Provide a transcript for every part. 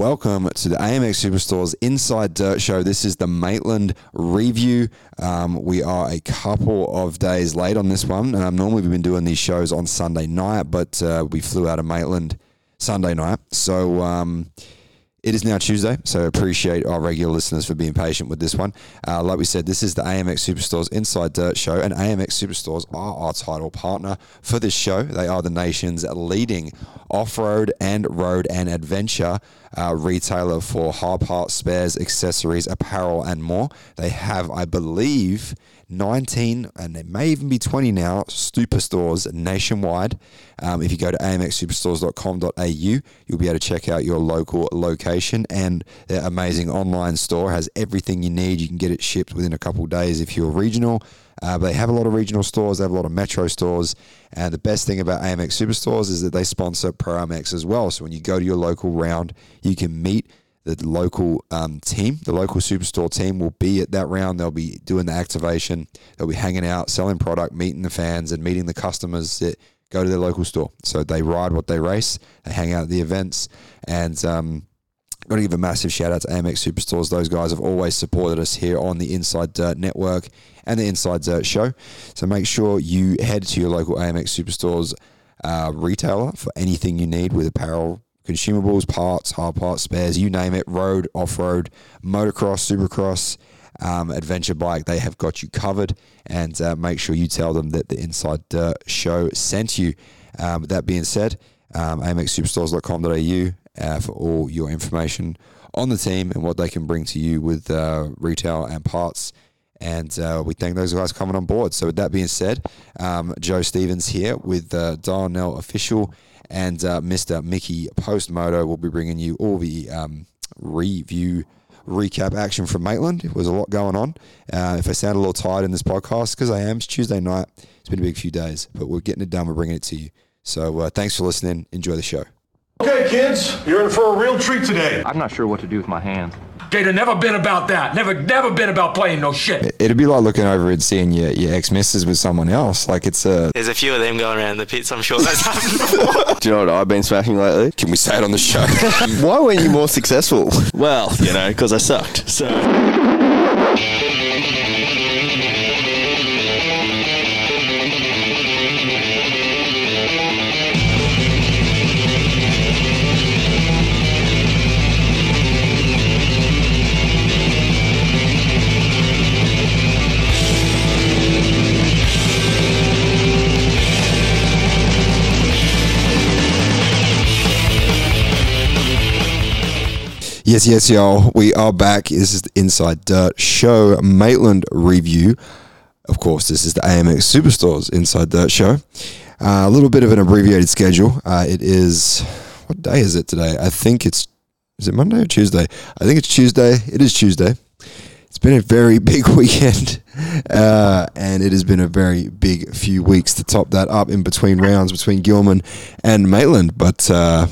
welcome to the AMX Superstores Inside Dirt Show. This is the Maitland review. Um, we are a couple of days late on this one. Um, normally, we've been doing these shows on Sunday night, but uh, we flew out of Maitland Sunday night. So, um, it is now Tuesday, so appreciate our regular listeners for being patient with this one. Uh, like we said, this is the AMX Superstores Inside Dirt Show, and AMX Superstores are our title partner for this show. They are the nation's leading off road and road and adventure uh, retailer for hard parts, spares, accessories, apparel, and more. They have, I believe, 19 and it may even be 20 now superstores nationwide. Um, if you go to amxsuperstores.com.au, you'll be able to check out your local location and their amazing online store has everything you need. You can get it shipped within a couple days if you're regional. Uh, but they have a lot of regional stores, they have a lot of metro stores. And the best thing about AMX Superstores is that they sponsor ProMX as well. So when you go to your local round, you can meet the local um, team, the local superstore team will be at that round. They'll be doing the activation. They'll be hanging out, selling product, meeting the fans, and meeting the customers that go to their local store. So they ride what they race. They hang out at the events, and um, got to give a massive shout out to AMX Superstores. Those guys have always supported us here on the Inside Dirt Network and the Inside Dirt Show. So make sure you head to your local AMX Superstores uh, retailer for anything you need with apparel consumables, parts, hard parts, spares, you name it, road, off road, motocross, supercross, um, adventure bike, they have got you covered. And uh, make sure you tell them that the Inside Dirt Show sent you. Um, that being said, um, amxsuperstores.com.au uh, for all your information on the team and what they can bring to you with uh, retail and parts. And uh, we thank those guys coming on board. So, with that being said, um, Joe Stevens here with uh, Darnell Official and uh, Mr. Mickey Postmoto will be bringing you all the um, review recap action from Maitland. It was a lot going on. Uh, if I sound a little tired in this podcast, because I am, it's Tuesday night. It's been a big few days, but we're getting it done. We're bringing it to you. So uh, thanks for listening. Enjoy the show. Okay, kids, you're in for a real treat today. I'm not sure what to do with my hands. Gator never been about that. Never, never been about playing no shit. It'd be like looking over and seeing your, your ex misses with someone else. Like it's a. There's a few of them going around the pits. I'm sure that's happened before. Do you know what I've been smashing lately? Can we say it on the show? Why weren't you more successful? well, you know, because I sucked. So. Yes, yes, y'all. We are back. This is the Inside Dirt Show Maitland review. Of course, this is the AMX Superstores Inside Dirt Show. Uh, a little bit of an abbreviated schedule. Uh, it is what day is it today? I think it's is it Monday or Tuesday? I think it's Tuesday. It is Tuesday. It's been a very big weekend, uh, and it has been a very big few weeks to top that up in between rounds between Gillman and Maitland. But uh,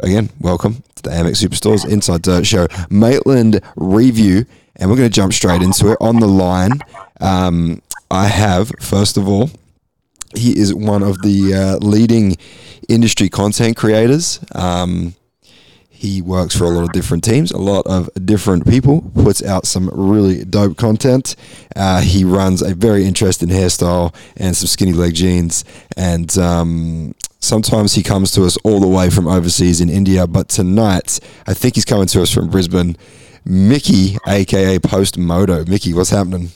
again, welcome the AMX Superstores Inside Dirt Show Maitland review, and we're going to jump straight into it. On the line, um, I have first of all, he is one of the uh, leading industry content creators. Um, he works for a lot of different teams, a lot of different people, puts out some really dope content. Uh, he runs a very interesting hairstyle and some skinny leg jeans. And um, sometimes he comes to us all the way from overseas in India. But tonight, I think he's coming to us from Brisbane. Mickey, aka Post Moto. Mickey, what's happening?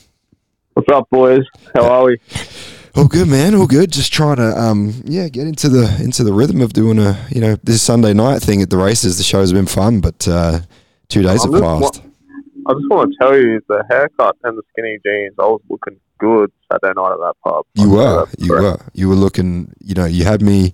What's up, boys? How are we? All good, man. All good. Just trying to, um, yeah, get into the into the rhythm of doing a, you know, this Sunday night thing at the races. The show's been fun, but uh, two days I'm have passed. I just want to tell you the haircut and the skinny jeans. I was looking good Saturday night at that pub. You were, you were, you were looking. You know, you had me,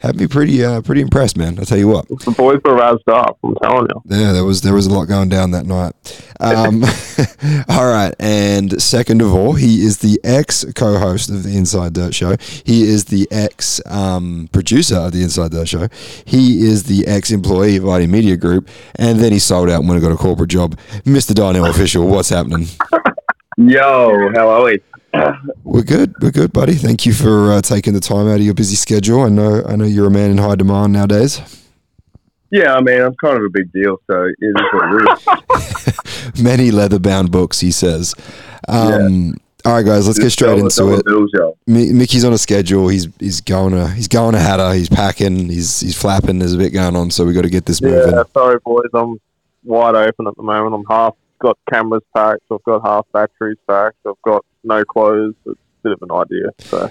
had me pretty, uh, pretty impressed, man. I tell you what. The boys were razzed up. I'm telling you. Yeah, there was there was a lot going down that night. Um, all right, and second of all, he is the ex co-host of the Inside Dirt Show. He is the ex um, producer of the Inside Dirt Show. He is the ex employee of ID Media Group, and then he sold out and went and got a corporate job. Mr. Darnell Official, what's happening? Yo, how are we? We're good. We're good, buddy. Thank you for uh, taking the time out of your busy schedule. I know. I know you're a man in high demand nowadays. Yeah, I mean, I'm kind of a big deal, so it is what it is. Many leather bound books, he says. Um, All right, guys, let's get straight into it. bills. Mickey's on a schedule. He's he's going to he's going to Hattah. He's packing. He's he's flapping. There's a bit going on, so we got to get this moving. Yeah, sorry boys, I'm wide open at the moment. I'm half got cameras packed. I've got half batteries packed. I've got no clothes. It's a bit of an idea. So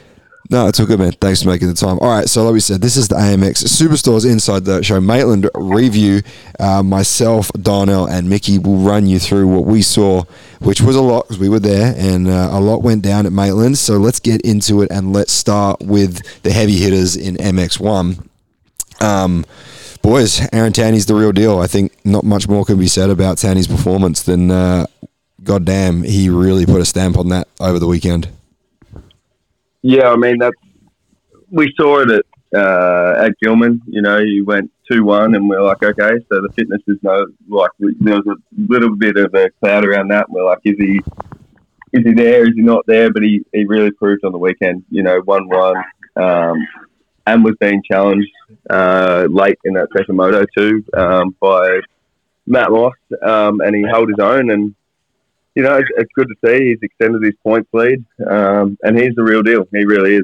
No, it's all good, man. Thanks for making the time. All right, so like we said, this is the AMX Superstores Inside the Show Maitland review. Uh, myself, Donnell, and Mickey will run you through what we saw, which was a lot because we were there, and uh, a lot went down at Maitland. So let's get into it, and let's start with the heavy hitters in MX1. Um, boys, Aaron Tanti's the real deal. I think not much more can be said about Tanti's performance than, uh, goddamn, he really put a stamp on that over the weekend. Yeah, I mean that's we saw it at uh, at Gillman. You know, you went two one, and we're like, okay, so the fitness is no like there was a little bit of a cloud around that. And we're like, is he is he there? Is he not there? But he, he really proved on the weekend. You know, one one, um, and was being challenged uh, late in that second moto too um, by Matt Moss, um, and he held his own and you know, it's, it's good to see. He's extended his points lead, um, and he's the real deal. He really is.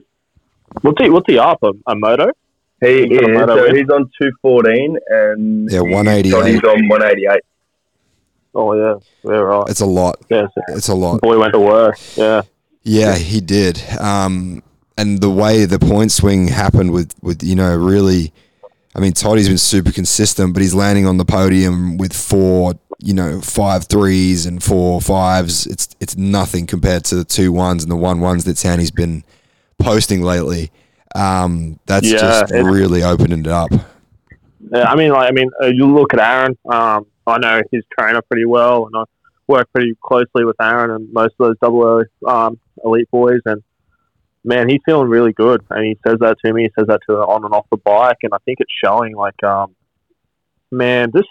what's he what's he up a, a moto? He He's got a is. moto So win. he's on two fourteen, and Yeah, 188. He's on one eighty eight. Oh yeah, yeah right. It's a lot. Yeah, so It's a lot. boy went to work. Yeah, Yeah, he did. Um, and the way the point swing happened with, with you know, really, I mean, Toddy's been super consistent, but he's landing on the podium with four, you know, five threes and four fives. It's it's nothing compared to the two ones and the one ones that Tanti's been posting lately. Um, that's Yeah, just really opening it up. Yeah, I mean, like, I mean, uh, you look at Aaron. Um, I know his trainer pretty well, and I work pretty closely with Aaron and most of those double O, um, elite boys. And man, he's feeling really good, and he says that to me. He says that to on and off the bike, and I think it's showing. Like, um, man, this.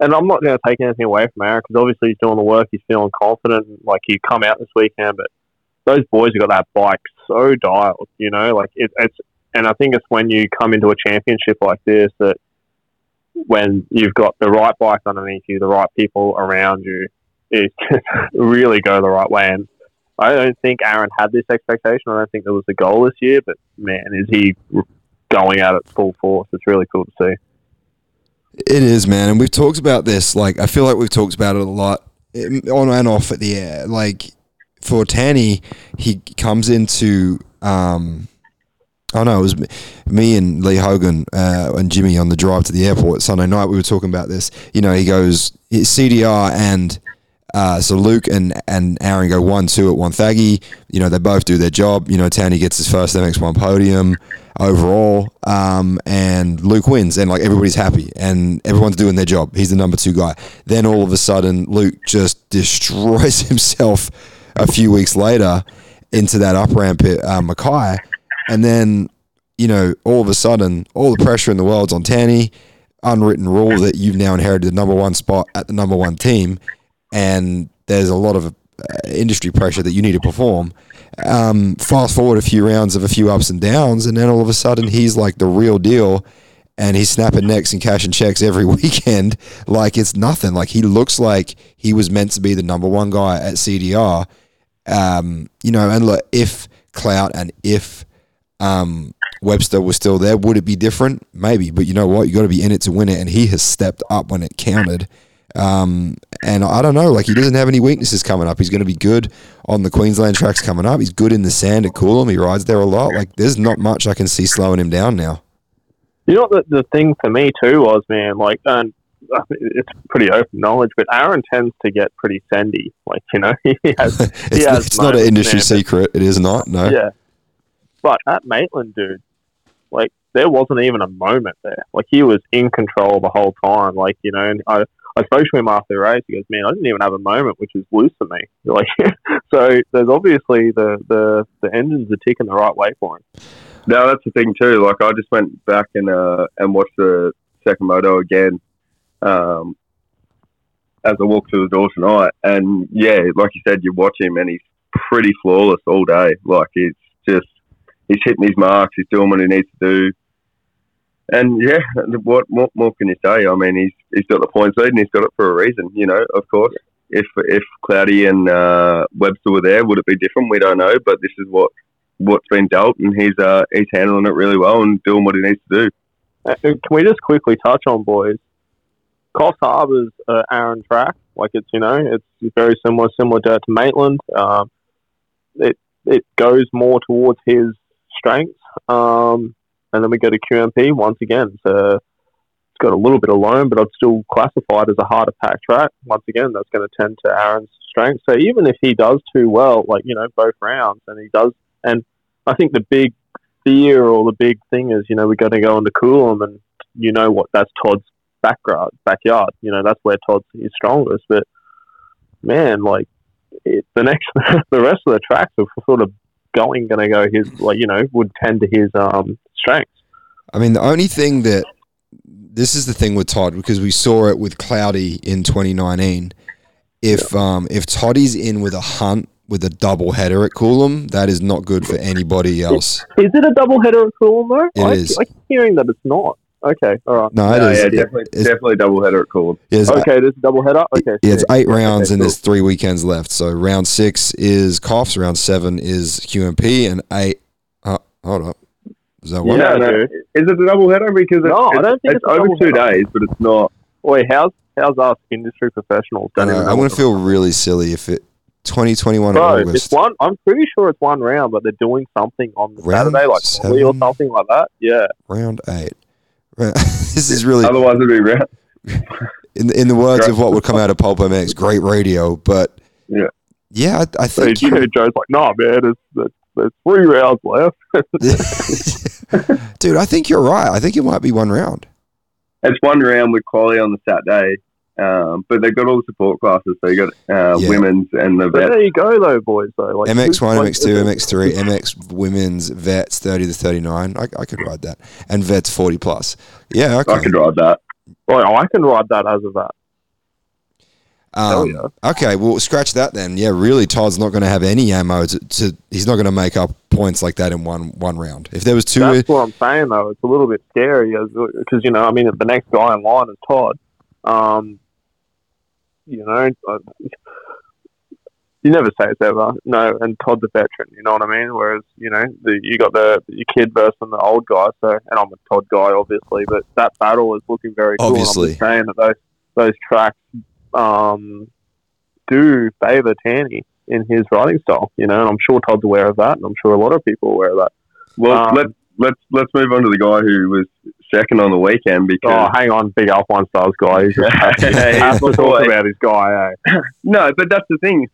And I'm not going to take anything away from Aaron because obviously he's doing the work. He's feeling confident. Like he come out this weekend, but those boys have got that bike so dialed. You know, like it, it's. And I think it's when you come into a championship like this that when you've got the right bike underneath you, the right people around you, it really go the right way. And I don't think Aaron had this expectation. I don't think there was a goal this year, but man, is he going at it full force? It's really cool to see. It is, man, and we've talked about this. Like, I feel like we've talked about it a lot, eh, on and off at the air. Like, for Tanti, he comes into. Um, oh no, it was me- and Lee Hogan uh, and Jimmy on the drive to the airport Sunday night. We were talking about this. You know, he goes CDR and. Uh, so Luke and, and Aaron go one two at Wonthaggi. You know they both do their job. You know Tanti gets his first MX1 podium overall, um, and Luke wins, and like everybody's happy, and everyone's doing their job. He's the number two guy. Then all of a sudden, Luke just destroys himself a few weeks later into that up ramp at uh, Mackay, and then you know all of a sudden all the pressure in the world's on Tanti. Unwritten rule that you've now inherited the number one spot at the number one team, and there's a lot of uh, industry pressure that you need to perform. Um, fast forward a few rounds of a few ups and downs, and then all of a sudden he's like the real deal, and he's snapping necks and cashing checks every weekend like it's nothing. Like he looks like he was meant to be the number one guy at CDR. Um, you know, and look, if Clout and if um, Webster was still there, would it be different? Maybe, but you know what? You got to be in it to win it, and he has stepped up when it counted. Um, and I don't know, like he doesn't have any weaknesses coming up. He's going to be good on the Queensland tracks coming up. He's good in the sand at Coolum. He rides there a lot. Like there's not much I can see slowing him down now. You know what the, the thing for me too was, man, like, and uh, it's pretty open knowledge, but Aaron tends to get pretty sandy. Like, you know, he has, it's he has it's not an industry but- secret. It is not. No. Yeah. But at Maitland, dude, like there wasn't even a moment there. Like he was in control the whole time. Like you know, and I I spoke to him after the race. He goes, "Man, I didn't even have a moment, which is loose to me." Like, so there's obviously the the the engines are ticking the right way for him. No, that's the thing too. Like I just went back and uh, and watched the second moto again, um, as I walked through the door tonight. And yeah, like you said, you watch him and he's pretty flawless all day. Like he's just he's hitting his marks, he's doing what he needs to do. And yeah, what more, more can you say? I mean, he's he's got the points lead and he's got it for a reason. You know, of course, if if Cloudy and uh, Webster were there, would it be different? We don't know, but this is what what's been dealt, and he's uh, he's handling it really well and doing what he needs to do. Uh, Can we just quickly touch on boys? Coffs Harbour's uh, Aaron track, like it's you know it's very similar similar to, to Maitland. Um, it it goes more towards his strengths, um, and then we go to QMP once again. So it's got a little bit of loam, but I'd still classify it as a harder pack track. Once again, that's going to tend to Aaron's strength. So even if he does too well, like you know both rounds, and he does, and I think the big fear or the big thing is, you know, we're going to go into Coolum, and you know what that's Todd's backyard. Backyard, you know, that's where Todd's is strongest. But man, like it, the next, the rest of the tracks are sort of going going to go his, like you know, would tend to his um strengths. I mean, the only thing that this is the thing with Todd because we saw it with Cloudy in 2019. If um, if Toddy's in with a hunt with a double header at Coolum, that is not good for anybody else. Is it a double header at Coolum though? It I, is. I keep hearing that it's not. Okay, all right. No, it No, is. yeah, definitely, it's, definitely double header at Coolum. it's, Okay, there's a double header. Okay, yeah, it's eight rounds Okay, and cool. there's three weekends left. So round six is Coffs, round seven is QMP, and eight. Uh, hold up, is that one? Yeah, no, dude. is it a double header? Because No, it's, I don't think it's, it's a over two days, but it's not. Wait, how's how's us industry professionals? Don't know, I'm gonna feel really silly if it 2021 Bro, August. it's one. I'm pretty sure it's one round, but they're doing something on the Round Saturday, like Wembley or something like that. Yeah. round eight. this is really Otherwise, it'd be round. in in the words of what would come out of Pulp MX, great radio. But Yeah. yeah, I, I So think you know, Joe's like, nah, man, it's, there's, there's three rounds left. dude, I think you're right. I think it might be one round. It's one round with quality on the Saturday, um, but they've got all the support classes. So you got uh, Yeah. women's and the But vets. there you go, though, boys. Though, like MX one, like, MX two, MX three, MX women's vets thirty to thirty nine. I, I could ride that, and vets forty plus. Yeah, okay. I could ride that. Well, I can ride that as of Um, Okay, well, scratch that then. Yeah, really, Todd's not going to have any ammo. To, to he's not going to make up points like that in one one round. If there was two, That's what I'm saying, though. It's a little bit scary because you know, I mean, the next guy in line is Todd. Um, you know, you never say it's ever no, and Todd's a veteran. You know what I mean? Whereas you know, the, you got the your kid versus the old guy. So, and I'm a Todd guy, obviously, but that battle is looking very cool. and I'm Obviously. just saying that those those tracks um, do favour Tanti in his writing style. You know, and I'm sure Todd's aware of that, and I'm sure a lot of people are aware of that. Well, Um, let's let's let's move on to the guy who was second on the weekend because Oh, hang on, big up one stars guy. He's just to talk about his guy. Eh? no, but that's the thing.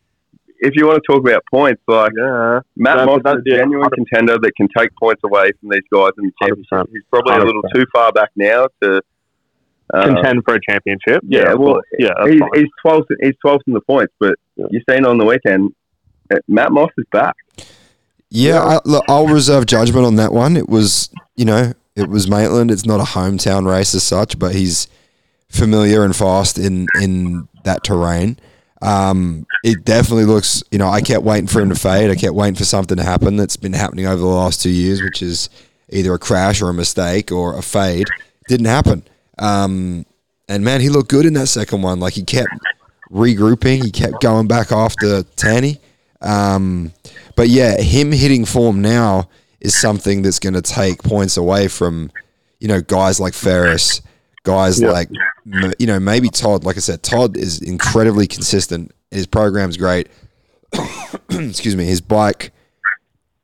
If you want to talk about points, like Yeah, Matt No, Moss is a yeah, genuine contender that can take points away from these guys in the championship. 100%. He's probably a little too far back now to uh, contend for a championship. Yeah, yeah, well, yeah, he's, fine. he's 12th. He's 12th in the points, but you've seen on the weekend, uh, Matt Moss is back. yeah, I, look, I'll reserve judgment on that one. It was, you know, it was Maitland. It's not a hometown race as such, but he's familiar and fast in in that terrain. Um, it definitely looks, you know, I kept waiting for him to fade. I kept waiting for something to happen that's been happening over the last two years, which is either a crash or a mistake or a fade. Didn't happen. Um, and man, he looked good in that second one. Like he kept regrouping, he kept going back after Tanti. Um, but yeah, him hitting form now is something that's going to take points away from, you know, guys like Ferris, guys Yeah. like, you know, maybe Todd. Like I said, Todd is incredibly consistent. His program's great. Excuse me. His bike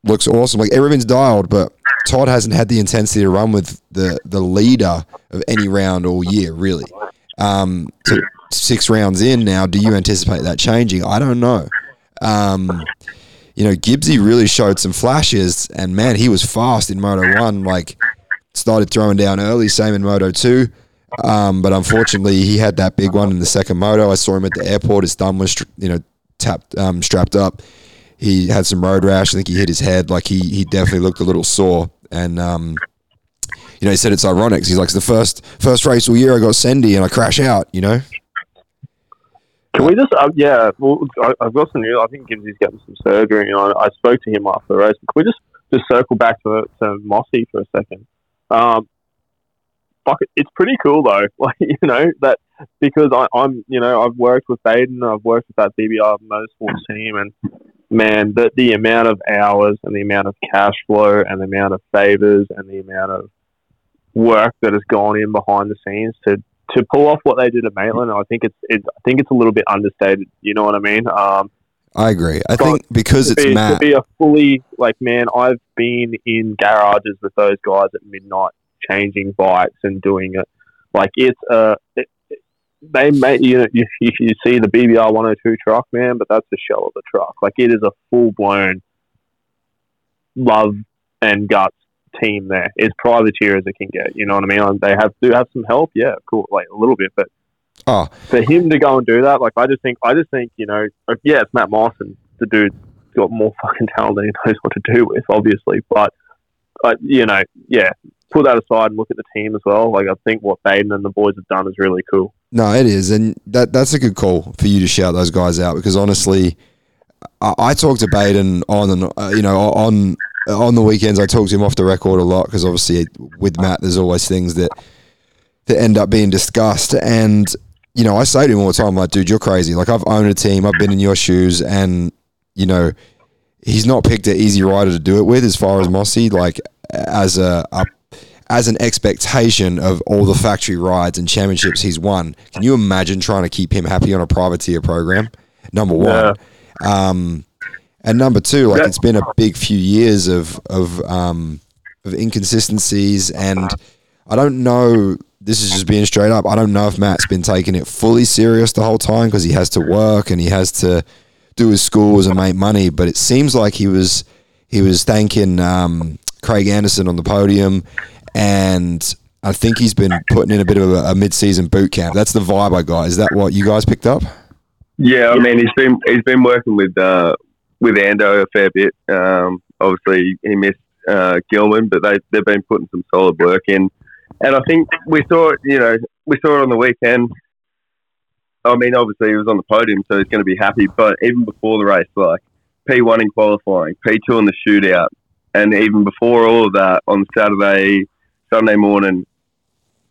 looks awesome. Like everything's dialed, but Todd hasn't had the intensity to run with the the leader of any round all year, really. Um, six rounds in now, do you anticipate that changing? I don't know. Um, you know, Gibbsy really showed some flashes, and man, he was fast in Moto One. Like, started throwing down early, same in Moto Two. Um, but unfortunately, he had that big one in the second moto. I saw him at the airport. His thumb was, you know, tapped, um, strapped up. He had some road rash. I think he hit his head. Like he, he definitely looked a little sore. And um, you know, he said it's ironic. He's like, it's the first first race all year I got Sendy and I crash out. You know, Can we just, uh, yeah, well, I, I've got some news. I think Gibbsy's getting some surgery. You know, I spoke to him after the race. Can we just, just circle back to, to Mossy for a second? Um, fuck it, it's pretty cool though. Like you know that because I, I'm you know I've worked with Baden, I've worked with that BBR motorsports team, and man, the the amount of hours and the amount of cash flow and the amount of favors and the amount of work that has gone in behind the scenes to to pull off what they did at Maitland, I think it's, it's I think it's a little bit understated. You know what I mean? Um, I agree. I think because to it's be, to Matt. be a fully like man, I've been in garages with those guys at midnight, changing bikes and doing it. Like it's it, it- they may you know you, you see the BBR 102 truck, man, but that's the shell of the truck. Like it is a full blown love and guts team there. It's privateer as it can get. You know what I mean? And they have do have some help, yeah, cool, like a little bit, but Oh, for him to go and do that, like I just think, I just think, you know, like, yeah, it's Matt and the dude's got more fucking talent than he knows what to do with, obviously. But, but you know, yeah, put that aside and look at the team as well. Like I think what Baden and the boys have done is really cool. No, it is, and that that's a good call for you to shout those guys out because honestly, I, I talk to Baden on and uh, you know on on the weekends. I talk to him off the record a lot because obviously with Matt, there's always things that that end up being discussed, and you know I say to him all the time, like, dude, you're crazy. Like I've owned a team, I've been in your shoes, and you know he's not picked an easy rider to do it with as far as Mossy, like as a, a as an expectation of all the factory rides and championships he's won. Can you imagine trying to keep him happy on a privateer program? Number one. Um, and number two, like Yeah. it's been a big few years of of um, of inconsistencies, and I don't know. This is just being straight up. I don't know if Matt's been taking it fully serious the whole time because he has to work and he has to do his schools and make money. But it seems like he was he was thanking um, Craig Anderson on the podium, and I think he's been putting in a bit of a, a mid-season boot camp. That's the vibe I got. Is that what you guys picked up? Yeah, I mean he's been he's been working with uh, with Ando a fair bit. Um, obviously he missed uh, Gillman, but they they've been putting some solid work in, and I think we saw it. You know, we saw it on the weekend. I mean, obviously he was on the podium, so he's going to be happy. But even before the race, like P one in qualifying, P two in the shootout, and even before all of that on Saturday, Sunday morning,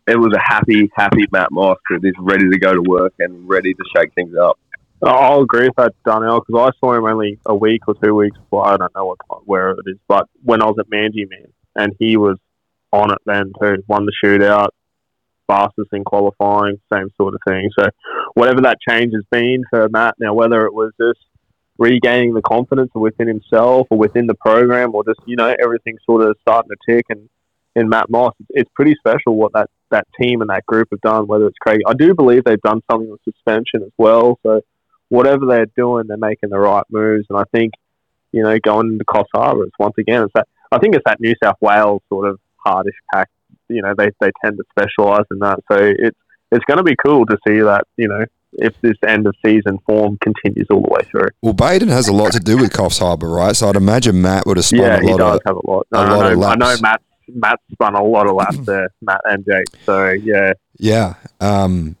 it was a happy, happy Matt Moss He's ready to go to work and ready to shake things up. I'll agree with that, Darnell, because I saw him only a week or two weeks before. I don't know what where it is, but when I was at Manjimup, and he was on it then too. Won the shootout, fastest in qualifying, same sort of thing. So whatever that change has been for Matt now, whether it was just regaining the confidence within himself or within the program, or just you know everything sort of starting to tick and. In Matt Moss, it's, it's pretty special what that, that team and that group have done. Whether it's Craig, I do believe they've done something with suspension as well. So whatever they're doing, they're making the right moves. And I think, you know, going into Coffs Harbour, it's once again, it's that, I think it's that New South Wales sort of hardish pack. You know, they, they tend to specialise in that. So it's, it's going to be cool to see that, you know, if this end of season form continues all the way through. Well, Baden has a lot to do with Coffs Harbour, right? So I'd imagine Matt would have spun yeah, a he lot does of. have a lot. a I, lot of know, I know laps. Matt, spun a lot of laps there, Matt and Jake. So, yeah. Yeah. Um,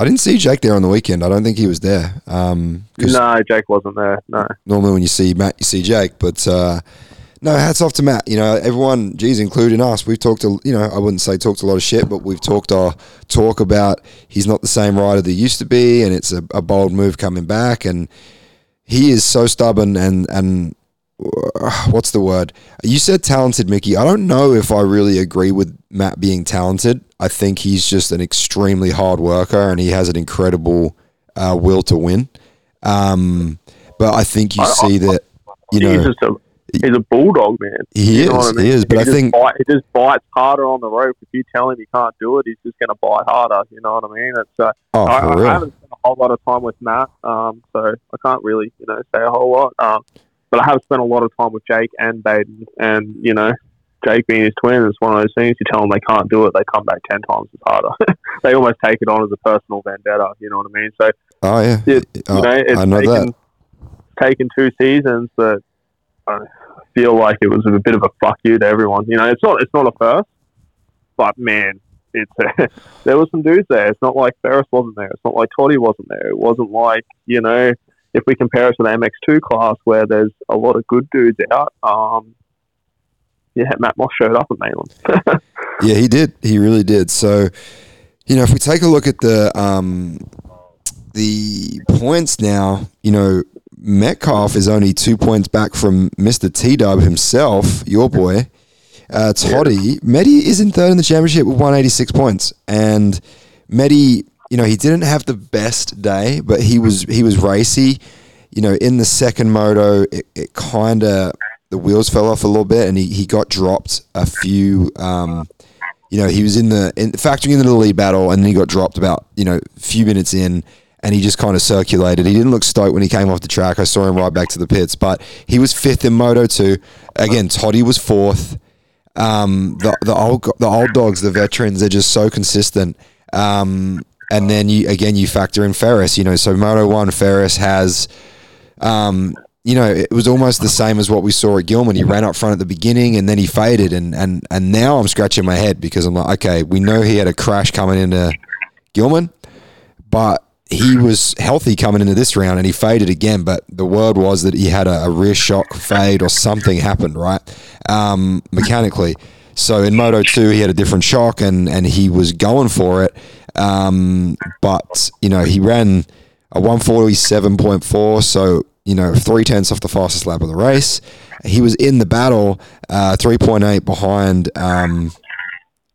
I didn't see Jake there on the weekend. I don't think he was there. Um No, Jake wasn't there. No. normally when you see Matt, you see Jake. But uh, no, hats off to Matt. You know, everyone, geez, including us, we've talked. A, you know, I wouldn't say talked a lot of shit, but we've talked our talk about he's not the same rider that he used to be, and it's a, a bold move coming back, and he is so stubborn and and what's the word? You said talented, Mickey. I don't know if I really agree with Matt being talented. I think he's just an extremely hard worker, and he has an incredible uh, will to win. Um, but I think you I- see that you he's know just a he's a bulldog, man. he You is, I mean? he is. But he I think bite, he just bites harder on the rope. If you tell him he can't do it, he's just going to bite harder. You know what I mean? It's uh, oh I, for I real. haven't spent a whole lot of time with Matt, um, so I can't really you know say a whole lot. Um, but I have spent a lot of time with Jake and Baden, and you know. Jake being his twin is one of those things. You tell them they can't do it, they come back ten times as harder. they almost take it on as a personal vendetta. You know what I mean? So Oh yeah, it, Oh, you know, it's I know taken, that. taken two seasons that I feel like it was a bit of a fuck you to everyone. You know, it's not it's not a first, but man, it's a, there was some dudes there. It's not like Ferris wasn't there. It's not like Toddy wasn't there. It wasn't like you know, if we compare it to the MX2 class where there's a lot of good dudes out. Um, yeah, Matt Moss showed up at Maitland. Yeah, he did. He really did. So, you know, if we take a look at the um, the points now, you know, Metcalf is only two points back from Mister T Dub himself, your boy. Uh, Toddy, Medi is in third in the championship with 186 points, and Medi, you know, he didn't have the best day, but he was he was racy. You know, in the second moto, it, it kind of the wheels fell off a little bit, and he, he got dropped a few. Um, you know, he was in the in, factoring into the lead battle, and then he got dropped about you know a few minutes in, and he just kind of circulated. He didn't look stoked when he came off the track. I saw him right back to the pits, but he was fifth in Moto two. Again, Toddy was fourth. Um, the the old the old dogs, the veterans, they're just so consistent. Um, and then you again you factor in Ferris. You know, so Moto one Ferris has. Um, you know, it was almost the same as what we saw at Gillman. He ran up front at the beginning and then he faded, and and and now I'm scratching my head because I'm like, okay, we know he had a crash coming into Gillman, but he was healthy coming into this round and he faded again. But the word was that he had a, a rear shock fade or something happened, right? Um, mechanically. So in Moto 2, he had a different shock and, and he was going for it. Um, but, you know, he ran a 147.4. So, you know, three tenths off the fastest lap of the race. He was in the battle, uh, 3.8 behind um,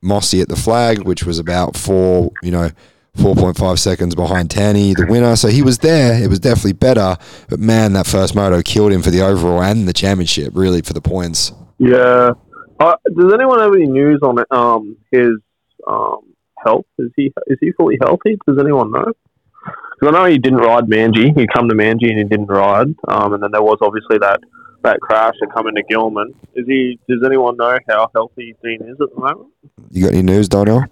Mossy at the flag, which was about four, you know, 4.5 seconds behind Tanti, the winner. So he was there. It was definitely better. But man, that first moto killed him for the overall and the championship, really, for the points. Yeah. Uh, does anyone have any news on? Um, his um, health is he is he fully healthy? Does anyone know? Because I know he didn't ride Manji. He come to Manji and he didn't ride. Um, and then there was obviously that that crash that come into Gillman. Is he? Does anyone know how healthy Dean is at the moment? You got any news, Donnell?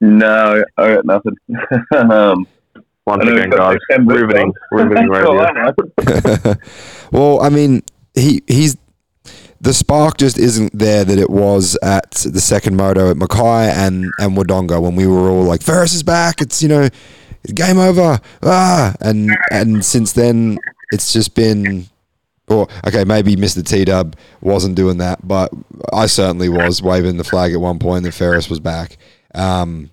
No, I got nothing. um, Once I know again, he's got guys, the Canberra riveting, riveting radio. Well, I mean, he he's the spark just isn't there that it was at the second moto at Mackay and and Wodonga when we were all like Ferris is back. It's you know game over. Ah, and and since then it's just been. Or okay, maybe Mr. T Dub wasn't doing that, but I certainly was waving the flag at one point that Ferris was back. Um,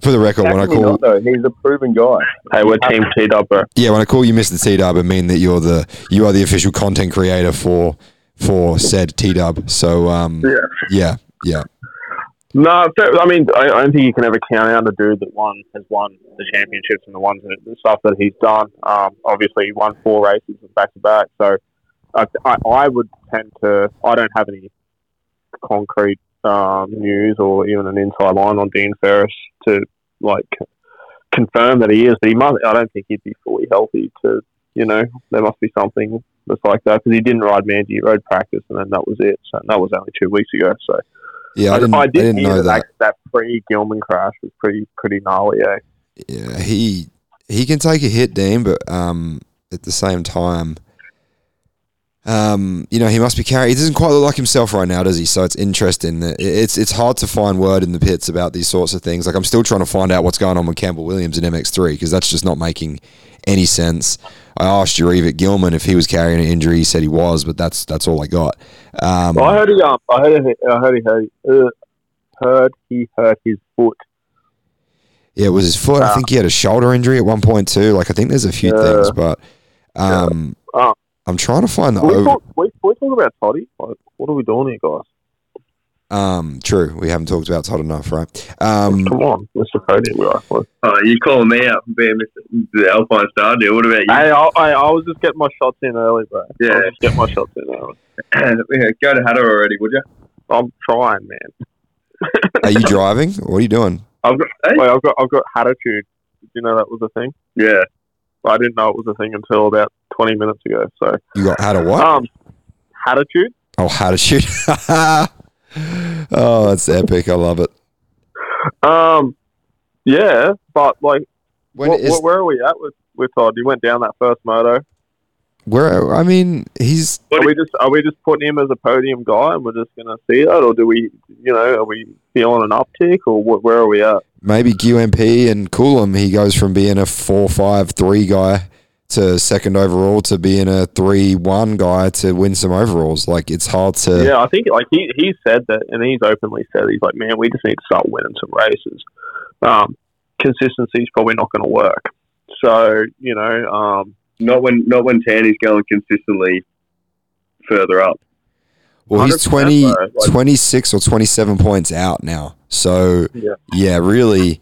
for the record, when I call not, though. He's a proven guy. Hey, we're Team T Dub, bro. yeah, when I call you Mr. T Dub, I mean that you're the you are the official content creator for for said T Dub. So um, Yeah. yeah, yeah, No, I mean, I, I don't think you can ever count out a dude that won has won the championships and the ones and the stuff that he's done. Um, obviously, he won four races back to back. So, I, I, I would tend to. I don't have any concrete um, news or even an inside line on Dean Ferris to like confirm that he is, but he must. I don't think he'd be fully healthy to. You know, there must be something that's like that because he didn't ride Manji, he rode practice, and then that was it. So that was only two weeks ago. So. yeah. I didn't, I did didn't hear know that. that pre Gillman crash was pretty pretty gnarly. Eh? Yeah, he he can take a hit, Dean, but um, at the same time, um, you know, he must be carrying. He doesn't quite look like himself right now, does he? So it's interesting. that It's it's hard to find word in the pits about these sorts of things. Like I'm still trying to find out what's going on with Campbell Williams in MX3 because that's just not making any sense. I asked Reeve Gilman if he was carrying an injury. He said he was, but that's that's all I got. Um, I heard he um, I heard he, I heard he heard, uh, heard he hurt his foot. Yeah, it was his foot. I Ah. think he had a shoulder injury at one point too. Like I think there's a few Yeah. things, but um, Ah. I'm trying to find the we, over. talk, we, we talk about Toddy? Like, what are we doing here, guys? Um, true. We haven't talked about Todd enough, right? Um, Come on, Mr. Podium guy. What- Oh, you calling me out for being Mr. the Alpine Star dude? What about you? Hey, I, I, I was just getting my shots in early, bro. I Yeah. was just getting my shots in early. Yeah, Go to Hattah already, would you? I'm trying, man. are you driving? What are you doing? I've got. Hey? Wait, I've got I've got attitude. Did you know that was a thing? Yeah. I didn't know it was a thing until about 20 minutes ago. So, You got how to what? um, attitude. oh, how to shoot. oh, that's epic. I love it. Um, yeah, but like, When what, is what, where are we at with with Todd? You went down that first moto. where? I mean, he's Are we just are we just putting him as a podium guy, and we're just going to see that, or do we, you know, are we feeling an uptick, or what, where are we at? maybe QMP and Coolum. He goes from being a four five three guy to second overall to being a three one guy to win some overalls. Like it's hard to. Yeah, I think like he he said that, and he's openly said he's like, man, we just need to start winning some races. Um, consistency is probably not going to work. So you know, um, Not when not when Tanti's going consistently further up. Well, he's 100% 20, though, like- 26 or 27 points out now. So, Yeah. yeah, really,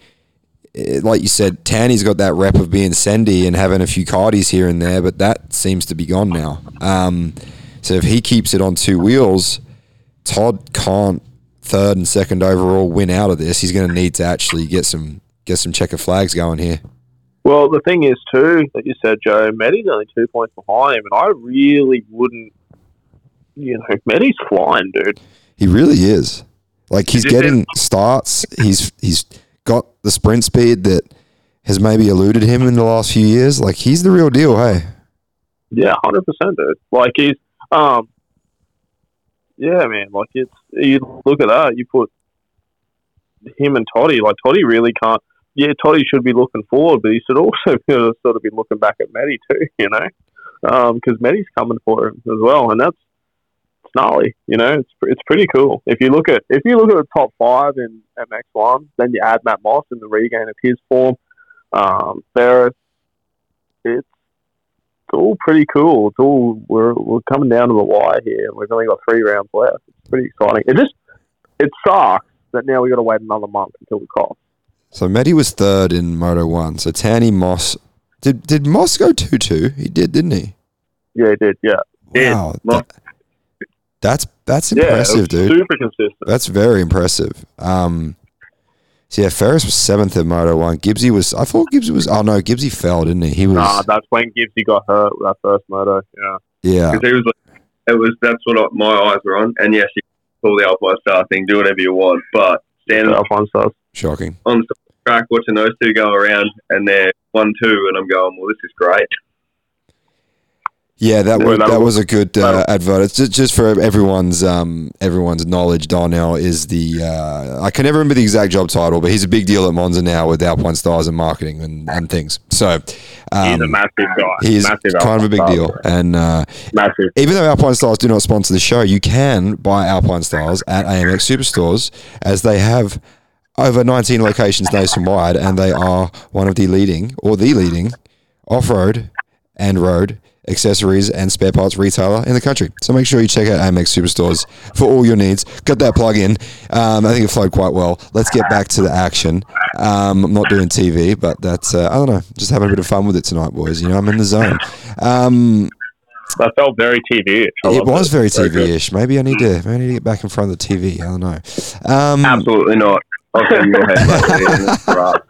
eh, like you said, Tanti's got that rep of being Sendy and having a few cardies here and there, but that seems to be gone now. Um, so if he keeps it on two wheels, Todd can't third and second overall win out of this. He's going to need to actually get some get some checker flags going here. well, the thing is too that you said, Joe, Meddy's only two points behind him, and I really wouldn't. You know, Meddy's flying, dude. He really is. Like he's getting starts. He's he's the sprint speed that has maybe eluded him in the last few years. Like he's the real deal. Hey, Yeah, hundred percent, dude. Like he's, um, yeah, man. Like it's you look at that. You put him and Toddy. Like Toddy really can't. Yeah, Toddy should be looking forward, but he should also sort of be looking back at Matty too. You know, because Matty's coming for him as well, and that's gnarly. You know, it's it's pretty cool. If you look at if you look at the top five in MX one, then you add Matt Moss in the regain of his form. Um, Ferris, it's it's all pretty cool. It's all we're we're coming down to the wire here. We've only got three rounds left. It's pretty exciting. It just it sucks that now we got to wait another month until we call. so Medi was third in Moto One. So Tanti Moss did did Moss go two two? He did, didn't he? Yeah, he did. Yeah, Yeah, Wow, that- that's that's yeah, it impressive, was dude. Super consistent. That's very impressive. Um, so yeah, Ferris was seventh at Moto One. Gibbsy was. I thought Gibbsy was. Oh no, Gibbsy fell, didn't he? He was. Nah, that's when Gibbsy got hurt with that first moto. Yeah, yeah. Because he was like, it was that's what I, my eyes were on. And yes, you can pull the Alpine Star thing, do whatever you want, but standing Alpine stars. Shocking. on the track, watching those two go around, and they're one two, and I'm going, well, this is great. Yeah, that was that'll- was a good uh, advert. It's just, just for everyone's um, everyone's knowledge. Darnell is the uh, I can never remember the exact job title, but he's a big deal at Monza now with Alpine Stars and marketing and, and things. So He's a um, massive guy. he's massive kind of a big Alpine deal. And uh, Massive. even though Alpine Stars do not sponsor the show, you can buy Alpine Stars at AMX Superstores as they have over 19 locations nationwide, and they are one of the leading or the leading off-road and road accessories and spare parts retailer in the country. So make sure you check out AMX Superstores for all your needs. Got that plug in. Um, I think it flowed quite well. Let's get back to the action. Um, I'm not doing TV, but that's uh, I don't know. Just having a bit of fun with it tonight, boys. You know, I'm in the zone. Um, That felt very TV. Ish. It was very Very. TV-ish. Maybe I need to maybe I need to get back in front of the TV. I don't know. Um, Absolutely not. I'll your head back there, and that's right.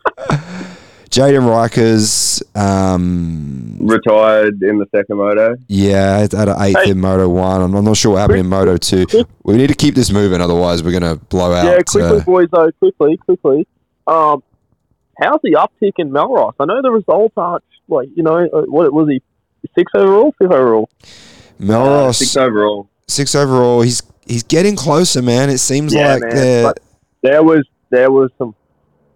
Jaden Rikers, um, Retired in the second moto. yeah, at an eighth Hey. in Moto One. I'm, I'm not sure what happened in Moto Two. We need to keep this moving, otherwise we're gonna blow out. Yeah, quickly, uh, boys. Though, quickly, quickly. Um, how's the uptick in Mellross? I know the results aren't like you know uh, what was he six overall, fifth overall. Mellross Six overall. six overall. He's he's getting closer, man. It seems Yeah, like man, There was there was some.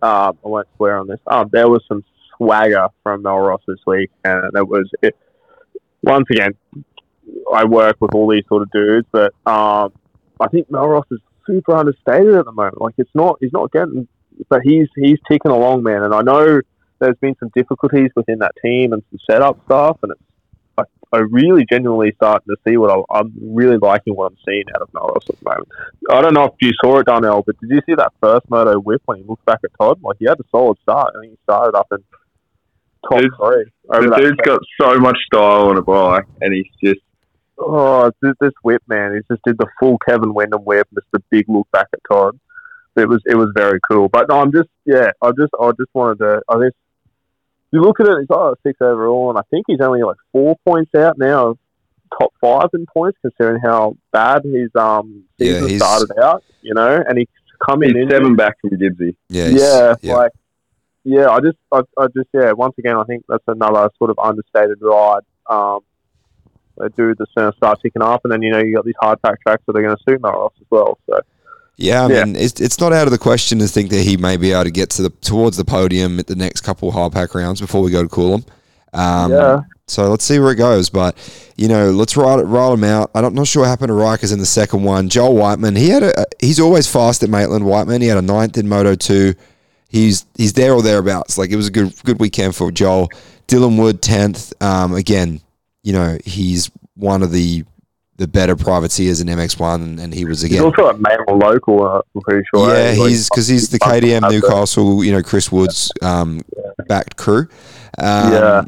Uh, I won't swear on this. Um, there was some swagger from Mellross this week, and it was it, once again. I work with all these sort of dudes, but um, I think Mellross is super understated at the moment. Like it's not, he's not getting, but he's he's ticking along, man. And I know there's been some difficulties within that team and some setup stuff, and it's I, really genuinely starting to see what I, I'm really liking what I'm seeing out of Mellross at the moment. I don't know if you saw it, Darnell, but did you see that first moto whip when he looked back at Todd? Like he had a solid start. I think he started up in top Dude, three. The dude's got so much style on a bike, and he's just Oh, this, whip man! He just did the full Kevin Windham whip, just the big look back at Todd. It was it was very cool. But no, I'm just yeah, I just I just wanted to. I guess you look at it, he's oh six overall, and I think he's only like four points out now of top five in points, considering how bad his um Yeah, season he's- started out. You know, and he's coming he's in seven back from Gibbsy. yeah, yeah, yeah. like yeah, I just, I, I just, yeah. Once again, I think that's another sort of understated ride. Um, a dude that's going to start ticking up, and then you know you got these hard pack tracks that are going to suit Mellross as well. So Yeah, I Yeah. mean, it's, it's not out of the question to think that he may be able to get to the towards the podium at the next couple hard pack rounds before we go to Coolum. Um, yeah, so let's see where it goes. But you know, let's ride it, ride him out. I'm not sure what happened to Rikers in the second one. Joel Wightman, he had a he's always fast at Maitland. Wightman, he had a ninth in Moto two. He's he's there or thereabouts. Like it was a good good weekend for Joel. Dylan Wood tenth. Um, again, you know he's one of the the better privateers in MX1, and, and he was He's again. also a male local, uh, I'm pretty sure. Yeah? He's because he's the KTM Newcastle, you know, Chris Woods um, backed crew. Um, Yeah.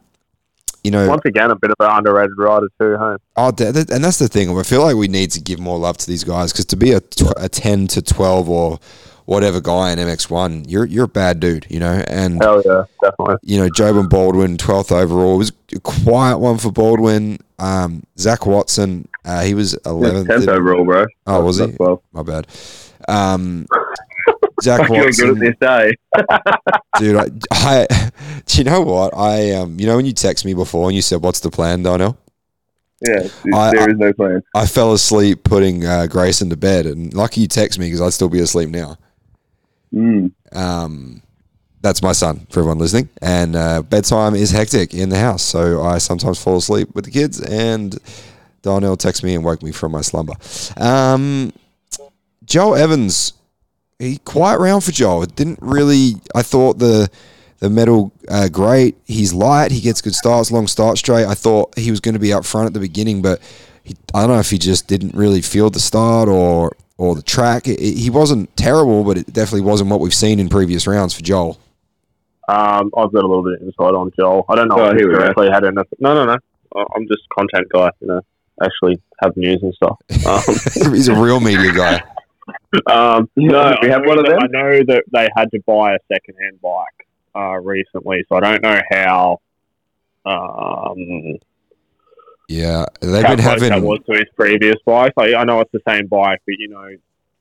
You know, Once again, a bit of an underrated rider too, hey? oh, and that's the thing. I feel like we need to give more love to these guys because to be a, tw- a ten to twelve or whatever guy in MX1, you're you're a bad dude, you know. And Hell yeah, definitely. you know, Jobin Baldwin, twelfth overall, it was a quiet one for Baldwin. Um, Zach Watson, uh, he was eleventh. tenth overall, bro. Oh, was he? That's well. My bad. Um, Zach Watson. good at this day. dude. I, I, do you know what I um, you know when you text me before and you said, "What's the plan, Donnell?" Yeah, I- there is no plan. I fell asleep putting uh, Grayson to bed, and lucky you text me because I'd still be asleep now. Mm. Um, that's my son for everyone listening, and uh, bedtime is hectic in the house, so I sometimes fall asleep with the kids, and Donnell texted me and woke me from my slumber. Um, Joel Evans, he quiet round for Joel. It didn't really. I thought the the medal uh, great. He's light. He gets good starts, long start straight. I thought he was going to be up front at the beginning, but he, I don't know if he just didn't really feel the start or or the track. It, it- he wasn't terrible, but it definitely wasn't what we've seen in previous rounds for Joel. Um, I've got a little bit of insight on Joel. I don't know Oh, if he here we go. directly had anything. No, no, no. I- I'm just content guy, you know. Actually, have news and stuff. Um, He's a real media guy. Um, no, we I have know one of that- them? I know that they had to buy a second-hand bike uh, recently, so I don't know how. Um, Yeah, they've how been close that having. was to his previous bike. Like, I know it's the same bike, but you know,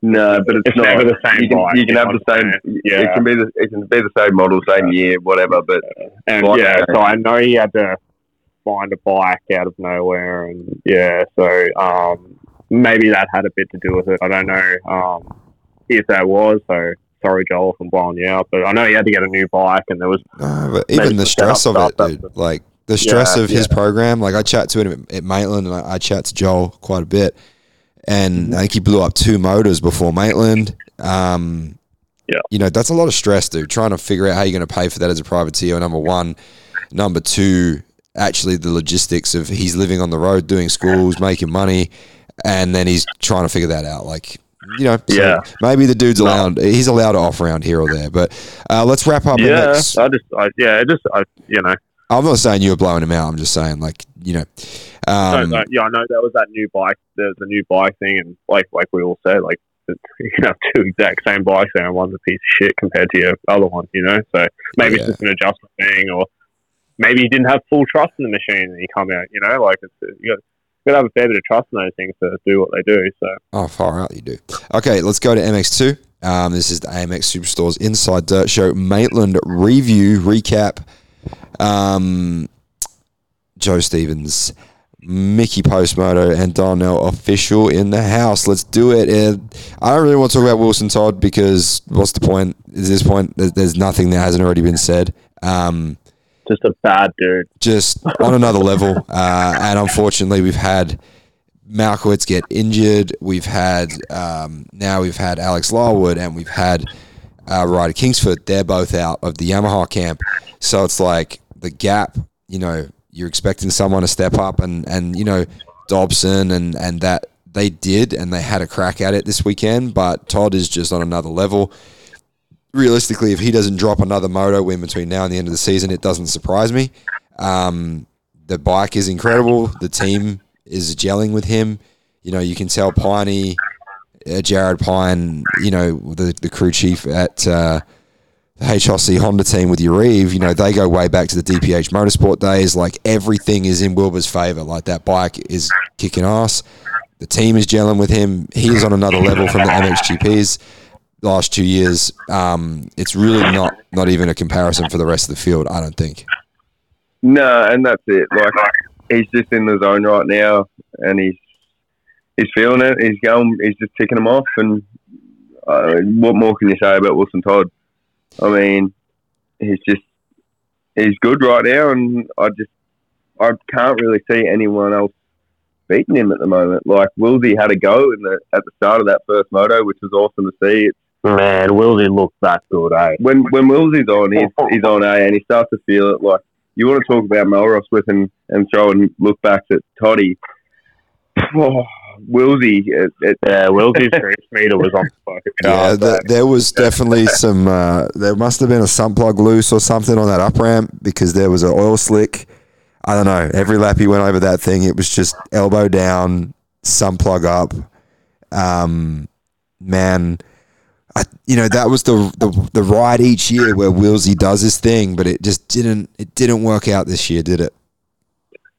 No, but it's, It's not. never the same You can, bike, you can have the same. understand. It can be the it can be the same model, same year, whatever. But and yeah, so I know he had to find a bike out of nowhere, and yeah, so um, maybe that had a bit to do with it. I don't know um, if that was. So sorry, Joel, if I'm blowing you out, but I know he had to get a new bike, and there was No, even the stress of it, dude. Like the stress Yeah, of his yeah. program. Like I chat to him at, at Maitland, and I, I chat to Joel quite a bit. And Mm-hmm. I think he blew up two motors before Maitland. Um, Yeah. you know that's a lot of stress, dude. Trying to figure out how you're going to pay for that as a privateer. Number one, number two, actually the logistics of he's living on the road, doing schools, making money, and then he's trying to figure that out. Like you know, so Yeah. maybe the dude's No. allowed. He's allowed to off around here or there. But uh, let's wrap up. yeah. next- I just I, yeah, just I, you know, I'm not saying you were blowing him out. I'm just saying, like, you know, um, so, uh, yeah, I know there was that new bike, the, the new bike thing, and like like we all said, like you can have two exact same bikes and one's a piece of shit compared to your other one, you know. So maybe Yeah. it's just an adjustment thing, or maybe you didn't have full trust in the machine and you come out, you know, like it's you got you got to have a fair bit of trust in those things to do what they do. So oh, far out, you do. Okay, let's go to MX2. Um, this is the AMX Superstores Inside Dirt Show Maitland review recap. Um, Joe Stevens, Mickey Postmoto, and Donnell official in the house. Let's do it. And I don't really want to talk about Wilson Todd because what's the point? At this point, there's nothing that hasn't already been said. Um, just a bad dude. just on another level. Uh, and unfortunately, we've had Malkiewicz get injured. We've had um, now we've had Alex Larwood, and we've had uh, Ryder Kingsford. They're both out of the Yamaha camp. So it's like the gap. You know, you're expecting someone to step up, and and you know Dobson and and that they did, and they had a crack at it this weekend. But Todd is just on another level realistically, if he doesn't drop another moto win between now and the end of the season, it doesn't surprise me. Um, the bike is incredible. The team is gelling with him. You know, you can tell Piney, uh, Jared Pine, you know, the, the crew chief at uh, the HRC Honda team with Urive, you know, they go way back to the DPH Motorsport days. Like everything is in Wilbur's favor. Like that bike is kicking ass. The team is gelling with him. He is on another level from the MXGPs last two years. Um, it's really not not even a comparison for the rest of the field. I don't think. no, and that's it. Like he's just in the zone right now, and he's he's feeling it. He's going. He's just ticking them off. And uh, what more can you say about Wilson Todd? I mean, he's just he's good right now, and I just I can't really see anyone else beating him at the moment. Like Wilsey had a go in the at the start of that first moto, which was awesome to see. It's, Man, Wilsey looks that good, eh? when when Wilsey's on, he's, he's on A, and he starts to feel it. Like you want to talk about Melross with and and throw and look back at Toddy. Oh, Wilsey, it, it, Yeah, Wilsey's street meter was on fucking Yeah, cars. th- there was definitely some. Uh, there must have been a sump plug loose or something on that up ramp because there was an oil slick. I don't know. Every lap he went over that thing, it was just elbow down, sump plug up. Um, man, I, you know that was the, the the ride each year where Wilsey does his thing, but it just didn't. It didn't work out this year, did it?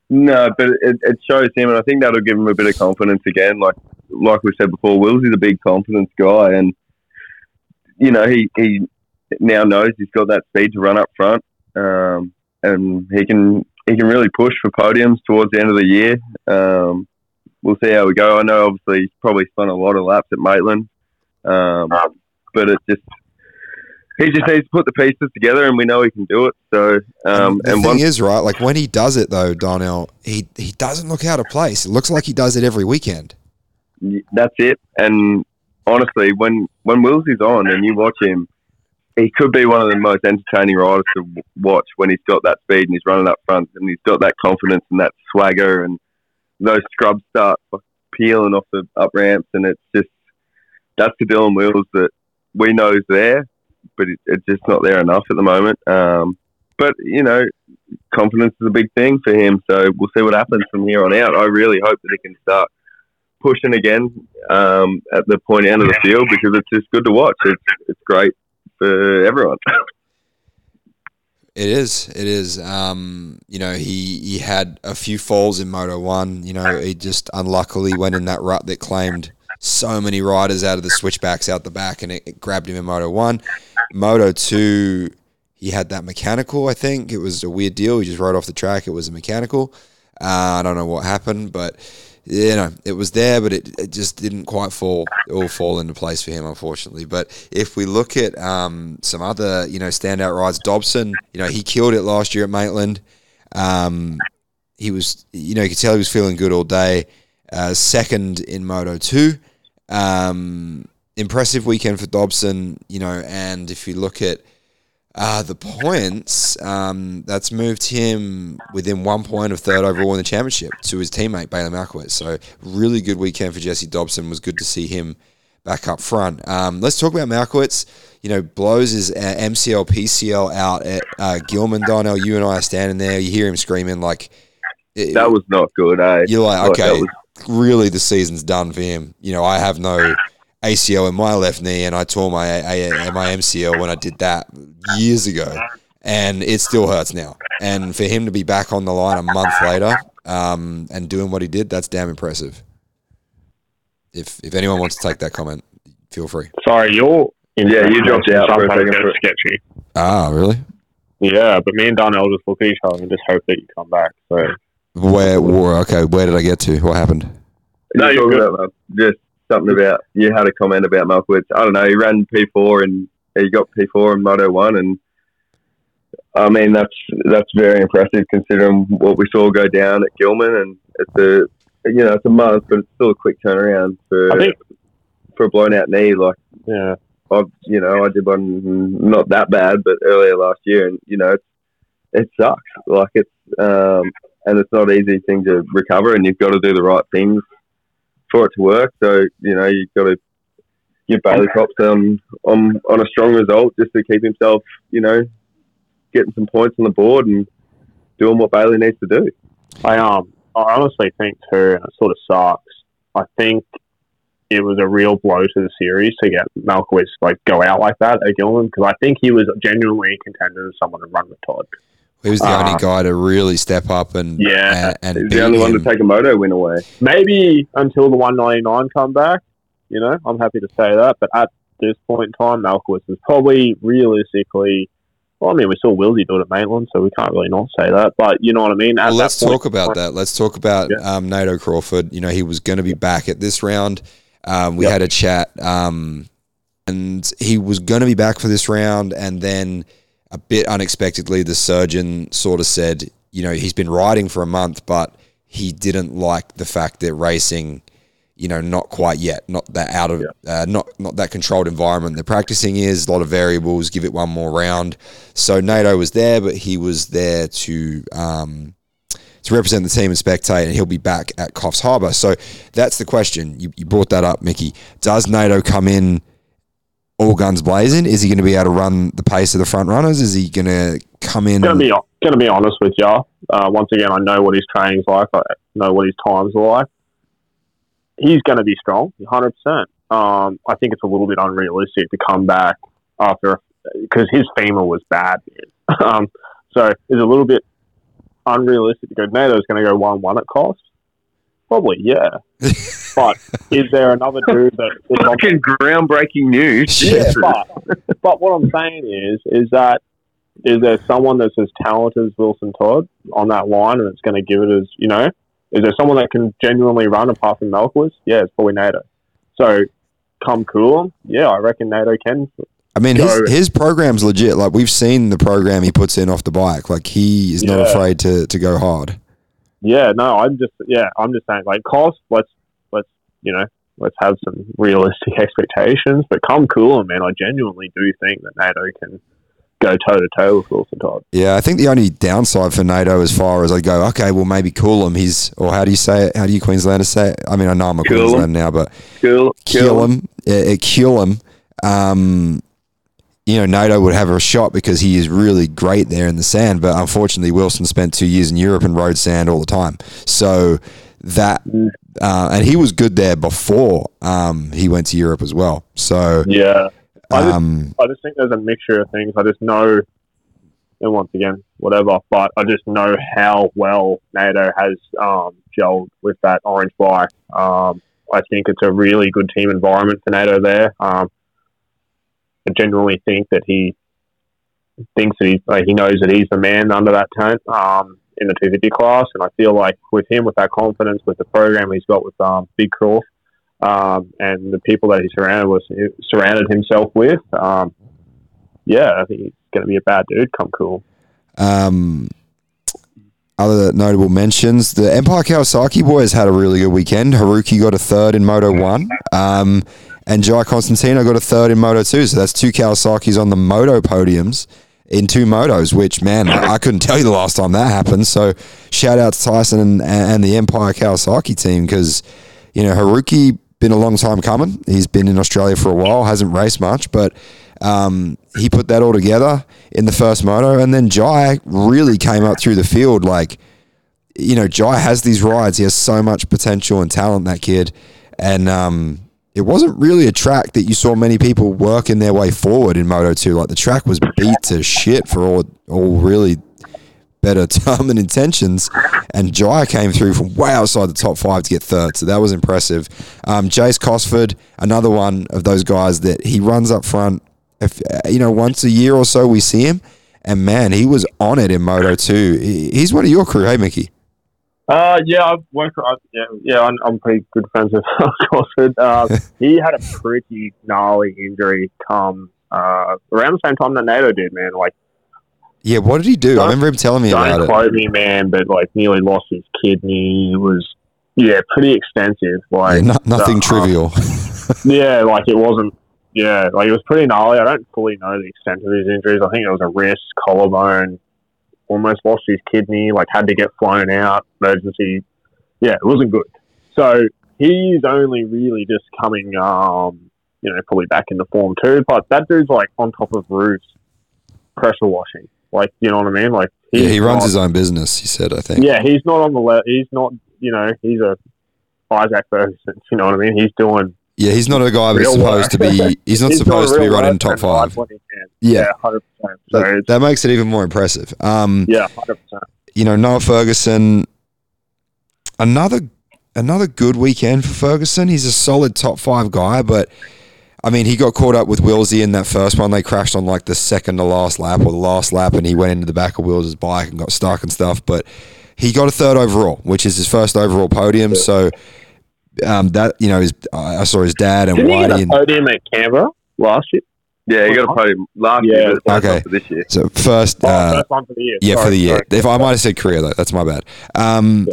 No, but it, it shows him, and I think that'll give him a bit of confidence again. Like like we said before, willsie's a big confidence guy, and you know he he now knows he's got that speed to run up front, um, and he can he can really push for podiums towards the end of the year. Um, we'll see how we go. I know obviously he's probably spun a lot of laps at Maitland, um, but it just he just needs to put the pieces together, and we know he can do it. So um, the and thing is, right? Like when he does it, though, Darnell, he he doesn't look out of place. It looks like he does it every weekend. that's it. And honestly, when when Willsy's on and you watch him, he could be one of the most entertaining riders to watch when he's got that speed and he's running up front and he's got that confidence and that swagger and those scrubs start peeling off the up ramps and it's just that's the Dylan Wills that we know is there, but it, it's just not there enough at the moment. Um, but you know, confidence is a big thing for him, so we'll see what happens from here on out. I really hope that he can start pushing again um, at the point end of the field because it's just good to watch. It's it's great for everyone. It is. It is. Um, you know, he he had a few falls in Moto One. You know, he just unluckily went in that rut that claimed so many riders out of the switchbacks out the back, and it, it grabbed him in Moto One. Moto Two, he had that mechanical. I think it was a weird deal. He just rode off the track. It was a mechanical. Uh, I don't know what happened, but you know, it was there, but it, it just didn't quite fall all fall into place for him, unfortunately. But if we look at um, some other, you know, standout rides, Dobson, you know, he killed it last year at Maitland. Um, he was, you know, you could tell he was feeling good all day. Uh, second in Moto two, um, impressive weekend for Dobson, you know. And if you look at uh, the points, um, that's moved him within one point of third overall in the championship to his teammate Bailey Malkiewicz. So really good weekend for Jesse Dobson. Was good to see him back up front. Um, let's talk about Malkiewicz. You know, blows his uh, MCL, PCL out at uh, Gillman. Darnell, you and I are standing there. You hear him screaming like it- That was not good, eh? you're like, okay, really the season's done for him. You know, I have no ACL in my left knee, and I tore my A- A- my MCL when I did that years ago, and it still hurts now. And for him to be back on the line a month later um, and doing what he did, that's damn impressive. If if anyone wants to take that comment, feel free. Sorry, you're. Yeah, you dropped out for a second for- sketchy. Ah, really? Yeah, but me and Darnell just look at each other and just hope that you come back. So Where, where? Okay, where did I get to? What happened? No, You you're talking good. about, just something about you had a comment about Malkiewicz. I don't know. He ran P four and he got P four and Moto one, and I mean that's that's very impressive considering what we saw go down at Gillman, and it's a you know it's a month, but it's still a quick turnaround for think- for a blown out knee. Like yeah, I you know I did one not that bad, but earlier last year, and you know it, it sucks. Like it's um, and it's not an easy thing to recover, and you've got to do the right things for it to work. So you know you've got to give Bailey props on on on a strong result just to keep himself you know getting some points on the board and doing what Bailey needs to do. I um I honestly think too, and it sort of sucks. I think it was a real blow to the series to get Malkiewicz like go out like that at Gillman because I think he was genuinely a contender as someone to run with Todd. He was the Ah. only guy to really step up and Yeah. and, and He's the only one to take a moto win away. Maybe until the 199 come back, you know, I'm happy to say that. But at this point in time, Malkiewicz is probably realistically. Well, I mean, we saw Wilsey do it at Maitland, so we can't really not say that. But you know what I mean. Well, let's point- talk about that. Let's talk about Yeah. um, Nato Crawford. You know, he was going to be back at this round. Um, we Yep. had a chat, um, and he was going to be back for this round, and then a bit unexpectedly, the surgeon sort of said, you know, he's been riding for a month, but he didn't like the fact that racing, you know, not quite yet, not that out of, uh, not not that controlled environment. The practicing is a lot of variables. Give it one more round. So NATO was there, but he was there to. Um, to represent the team and spectate, and he'll be back at Coffs Harbour. So that's the question. You, you brought that up, Mickey. Does NATO come in all guns blazing? Is he going to be able to run the pace of the front runners? Is he going to come in? Gonna be gonna be honest with you. Uh, once again, I know what his training's like. I know what his times are like. He's going to be strong, hundred percent. Um, I think it's a little bit unrealistic to come back after because his femur was bad. um, so it's a little bit unrealistic to go. NATO's going to go one one at Coffs. Probably, yeah. but is there another dude that is on Fucking groundbreaking news. yeah, but, but what I'm saying is, is that is there someone that's as talented as Wilson Todd on that line, and it's going to give it as you know? Is there someone that can genuinely run apart from Melquist? Yeah, it's probably NATO. So come cool, yeah, I reckon NATO can. I mean, his, his program's legit. Like we've seen the program he puts in off the bike. Like he is not afraid to to go hard. Yeah, no, I'm just yeah, I'm just saying like Coffs. Let's let's you know let's have some realistic expectations, but come cool, man. I genuinely do think that NATO can go toe to toe with Wilson Todd. Yeah, I think the only downside for NATO, as far as I go, okay, well maybe cool him. He's or how do you say it? How do you Queenslanders say it? I mean, I know I'm a Cool. Queenslander now, but Cool. kill him, uh, uh, kill him. Um, you know, NATO would have a shot because he is really great there in the sand. But unfortunately, Wilson spent two years in Europe and rode sand all the time. So that, uh, and he was good there before um, he went to Europe as well. So, Yeah, I just- um, I just think there's a mixture of things. I just know, and once again, whatever, but I just know how well NATO has um, gelled with that orange bike. Um, I think it's a really good team environment for NATO there. Um, I genuinely think that he thinks that he, like, he knows that he's the man under that tent um, in the 250 class, and I feel like with him, with that confidence, with the program he's got with um, Big Croft, um, and the people that he surrounded was surrounded himself with. Um, yeah, I think he's going to be a bad dude. Come cool. Um, other notable mentions: the Empire Kawasaki boys had a really good weekend. Haruki got a third in Moto One, um, and Jai Constantino got a third in Moto Two. So that's two Kawasaki's on the Moto podiums in two motos. Which man, I I couldn't tell you the last time that happened. So shout out to Tyson and, and the Empire Kawasaki team because you know Haruki been a long time coming. He's been in Australia for a while, hasn't raced much, but um, he put that all together in the first moto, and then Jai really came up through the field. Like, you know, Jai has these rides. He has so much potential and talent. That kid, and um, it wasn't really a track that you saw many people working their way forward in Moto Two. Like the track was beat to shit for all all really better term and intentions. And Jai came through from way outside the top five to get third. So that was impressive. Um, Jayce Cosford, another one of those guys that he runs up front. If uh, you know, once a year or so we see him, and man, he was on it in Moto 2. He's one of your crew, hey Mickey. Uh, yeah, I've worked. I, yeah, yeah, I'm, I'm pretty good friends with Cosford. Uh, he had a pretty gnarly injury come uh, around the same time that NATO did, man. Like, Yeah, what did he do? I remember him telling me about don't it. quote me, man, but like nearly lost his kidney. It was yeah, pretty extensive. Yeah, Like, no, nothing uh, trivial. Yeah, like it wasn't. Yeah, like it was pretty gnarly. I don't fully know the extent of his injuries. I think it was a wrist, collarbone, almost lost his kidney. Like had to get flown out, emergency. Yeah, it wasn't good. So he's only really just coming, um, you know, probably back into form too. But that dude's like on top of roofs, pressure washing. Like you know what I mean? Like yeah, he runs not- his own business, he said, I think. yeah, he's not on the le- He's not. You know, he's a Isaac Ferguson. You know what I mean? He's doing Yeah, he's not a guy that's supposed to be he's not He's supposed to be running top five. when he can. Yeah. Yeah, hundred percent. So That, that makes it even more impressive. Um yeah, hundred percent. you know, Noah Ferguson, another another good weekend for Ferguson. He's a solid top five guy, but I mean, he got caught up with Willsy in that first one. They crashed on like the second to last lap or the last lap, and he went into the back of Wills' bike and got stuck and stuff. But he got a third overall, which is his first overall podium. So um, that you know, his, I I saw his dad and Didn't he get Whitey. a And, podium at Canberra last year? Yeah, he got a podium last Yeah. year, Okay. for this year. So first, Oh, uh, first one for the year. yeah, for the year. sorry. If I might have said career though, that's my bad. Um,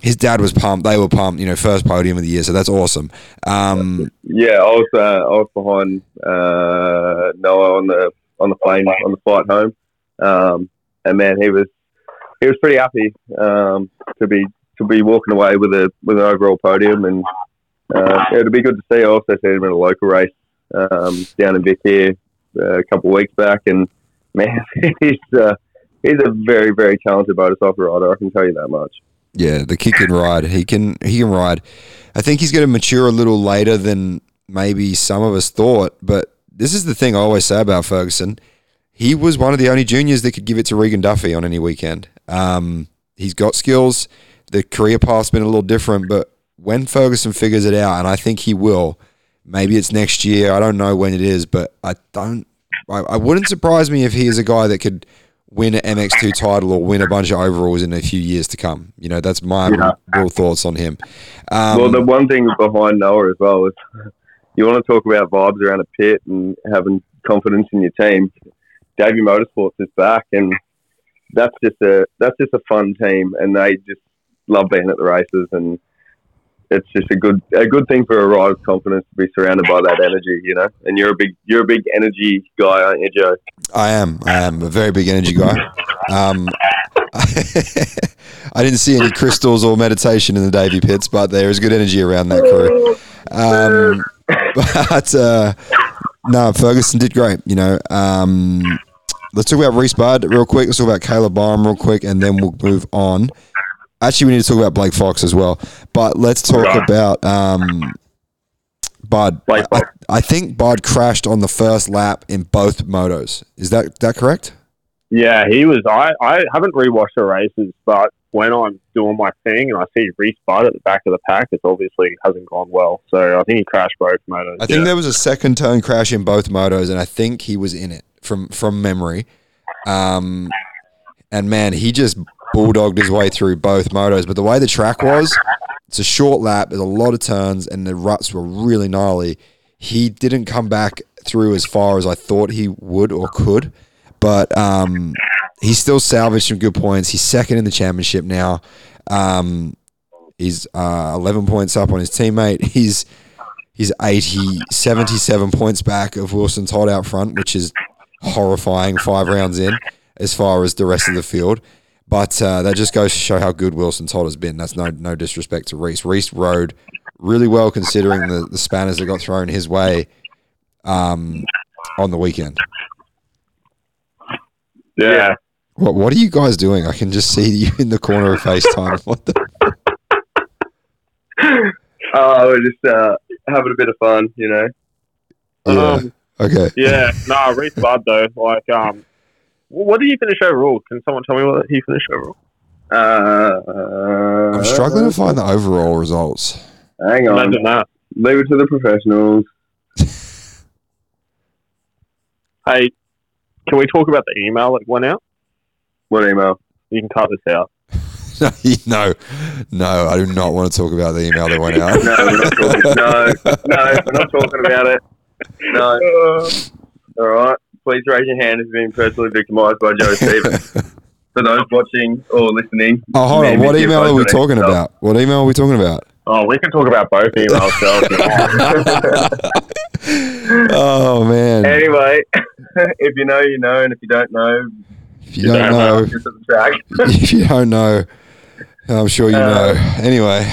his dad was pumped. They were pumped. You know, first podium of the year, so that's awesome. Um, Yeah, I was uh, I was behind uh, Noah on the on the plane on the flight home, um, and man, he was he was pretty happy um, to be to be walking away with a with an overall podium, and uh, it'd be good to see. I also seen him in a local race um, down in Vic here uh, a couple of weeks back, and man, he's uh, he's a very very talented motorcycle rider. I can tell you that much. Yeah, the kid can ride. He can he can ride. I think he's going to mature a little later than maybe some of us thought. But this is the thing I always say about Ferguson. He was one of the only juniors that could give it to Regan Duffy on any weekend. Um, he's got skills. The career path's been a little different, but when Ferguson figures it out, and I think he will, maybe it's next year. I don't know when it is, but I don't. I, I wouldn't surprise me if he is a guy that could win an MX2 title or win a bunch of overalls in a few years to come. You know, that's my Yeah. real thoughts on him. Um, well, the one thing behind Noah as well is you want to talk about vibes around a pit and having confidence in your team. Davey Motorsports is back, and that's just a that's just a fun team, and they just love being at the races, and it's just a good a good thing for a rider's confidence to be surrounded by that energy, you know. And you're a big you're a big energy guy, aren't you, Joe? I am. I am a very big energy guy. Um, I didn't see any crystals or meditation in the Davy pits, but there is good energy around that crew. Um, but uh, no, Ferguson did great. You know, um, let's talk about Rhys Budd real quick. Let's talk about Caleb Barham real quick, and then we'll move on. Actually, we need to talk about Blake Fox as well. But let's talk Right. about um, Budd. Blake I, I think Budd crashed on the first lap in both motos. Is that that correct? Yeah, he was. I, I haven't rewatched the races, but when I'm doing my thing and I see Rhys Budd at the back of the pack, it obviously hasn't gone well. So I think he crashed both motos. I think yeah. there was a second turn crash in both motos, and I think he was in it from from memory. Um, and man, he just bulldogged his way through both motos. But the way the track was, it's a short lap. There's a lot of turns, and the ruts were really gnarly. He didn't come back through as far as I thought he would or could, but um, he still salvaged some good points. He's second in the championship now. Um, he's uh, 11 points up on his teammate. He's He's 80, 77 points back of Wilson Todd out front, which is horrifying five rounds in as far as the rest of the field. But uh, that just goes to show how good Wilson Todd has been. That's no no disrespect to Rhys. Rhys rode really well considering the, the spanners that got thrown his way um, on the weekend. yeah. What what are you guys doing? I can just see you in the corner of FaceTime. What the? Oh, we're just uh, having a bit of fun, you know. Yeah. Um, Okay. yeah. No, Rhys Budd though. Like, um, what did he finish overall? Can someone tell me what he finished overall? Uh, I'm struggling to find the overall results. Hang on. Imagine that. Leave it to the professionals. Hey, can we talk about the email that went out? What email? You can cut this out. no, no, I do not want to talk about the email that went out. No, we're not talking. no, no, we're not talking about it. No. All right. Please raise your hand if you've been personally victimised by Joe Stevens. For those watching or listening. Oh, hold on. What email are we talking stuff- about? What email are we talking about? Oh, we can talk about both emails. so- oh man! Anyway, if you know, you know, and if you don't know, If you don't know, just at the track. if you don't know, I'm sure you Uh, know. Anyway,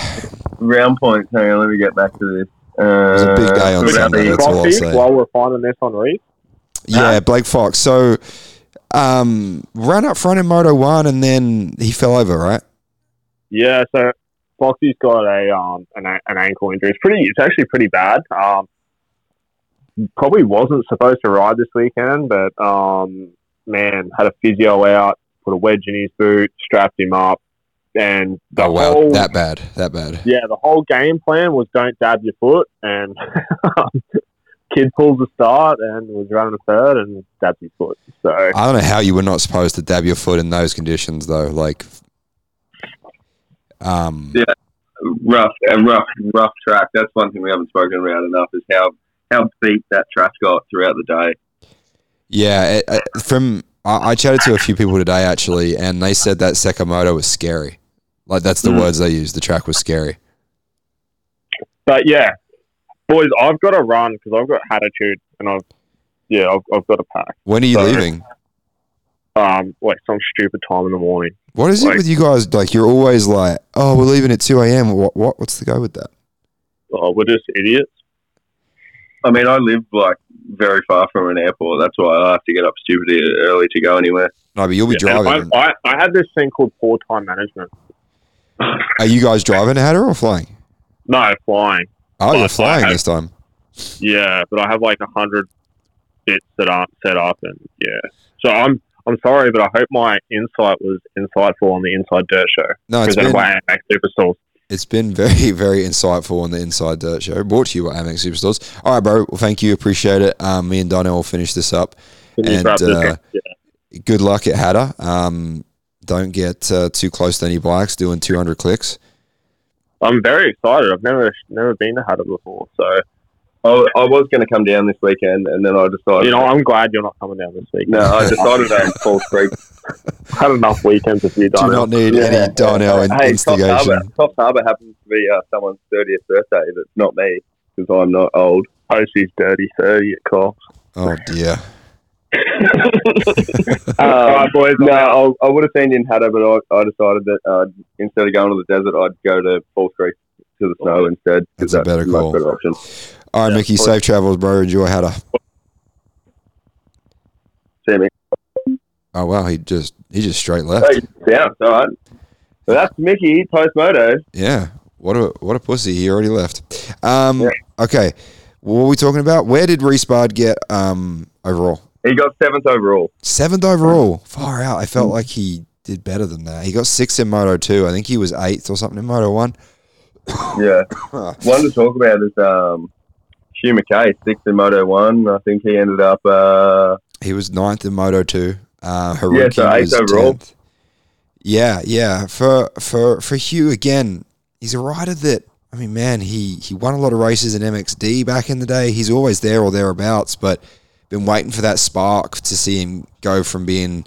Round points. Hang on, let me get back to this. Uh, was a big day on about Sunday, the- that's all I'll Foxy, say. while we're finding this on Rhys. Yeah, Blake Fox. So, um, ran up front in Moto One, and then he fell over, right? Yeah, so Foxy's got a um an, an ankle injury. It's pretty. It's actually pretty bad. Um, probably wasn't supposed to ride this weekend, but um, man had a physio out, put a wedge in his boot, strapped him up, and the Oh wow, whole that bad, that bad. yeah, the whole game plan was don't dab your foot, and kid pulls the start and was running a third and dabbed his foot. So I don't know how you were not supposed to dab your foot in those conditions, though. Like, um, Yeah. rough, a rough, rough track. That's one thing we haven't spoken about enough is how how beat that track got throughout the day. Yeah, it, uh, from I, I chatted to a few people today actually, and they said that Sakamoto was scary. Like that's the Mm. words they used. The track was scary. But yeah, boys, I've got to run because I've got attitude, and I've yeah, I've, I've got to pack. When are you Sorry. leaving? Um, like some stupid time in the morning. What is it with you guys? Like you're always like, oh, we're leaving at two a.m. What? What? What's the go with that? Oh, we're just idiots. I mean, I live like very far from an airport. That's why I have to get up stupidly early to go anywhere. No, but you'll be Yeah, driving. I, I, I had this thing called poor time management. Are you guys driving to Hattah or flying? No, flying. Oh, you're flying have- this time. Yeah, but I have like a hundred bits that aren't set up, and yeah. So I'm I'm sorry, but I hope my insight was insightful on the Inside Dirt Show No, it's been by AMX Superstores. it's been very very insightful on the Inside Dirt Show. Brought to you by AMX Superstores. All right, bro. Well, thank you. Appreciate it. Um, me and Donnell will finish this up. And, uh. Yeah. Good luck at Hattah. Um, don't get uh, too close to any bikes doing 200 clicks. I'm very excited. I've never never been to Hattah before, so I, I was going to come down this weekend, and then I decided. you know I'm glad you're not coming down this week. no, I decided on Falls Creek. I've had enough weekends with you, Do not need Yeah. any Donnell in- hey, Coffs instigation. Harbour, Coffs Harbour happens to be uh, someone's thirtieth birthday. That's not me because I'm not old. Postie's dirty thirty at Coffs. Oh dear. Um, All right, boys. no, I, I would have seen you in Hattah, but I, I decided that uh, instead of going to the desert, I'd go to Falls Creek to the snow instead. That's a better much call. better option. All right, Mickey. Safe travels, bro. Enjoy Hattah. See me. Oh wow, he just he just straight left. Hey, yeah, all right. So that's Mickey post moto. Yeah. What a what a pussy. He already left. Um, Yeah. Okay. What were we talking about? Where did Rhys Budd get um, overall? He got seventh overall. Seventh overall. Far out. I felt like he did better than that. He got sixth in Moto 2. I think he was eighth or something in Moto 1. Yeah. One to talk about is um, Hugh McKay, sixth in Moto One. I think he ended up. Uh, He was ninth in Moto 2. Uh, Yeah, Haruki so eighth was overall. 10th. Yeah, yeah. For for for Hugh again, he's a rider that I mean, man, he he won a lot of races in MXD back in the day. He's always there or thereabouts, but been waiting for that spark to see him go from being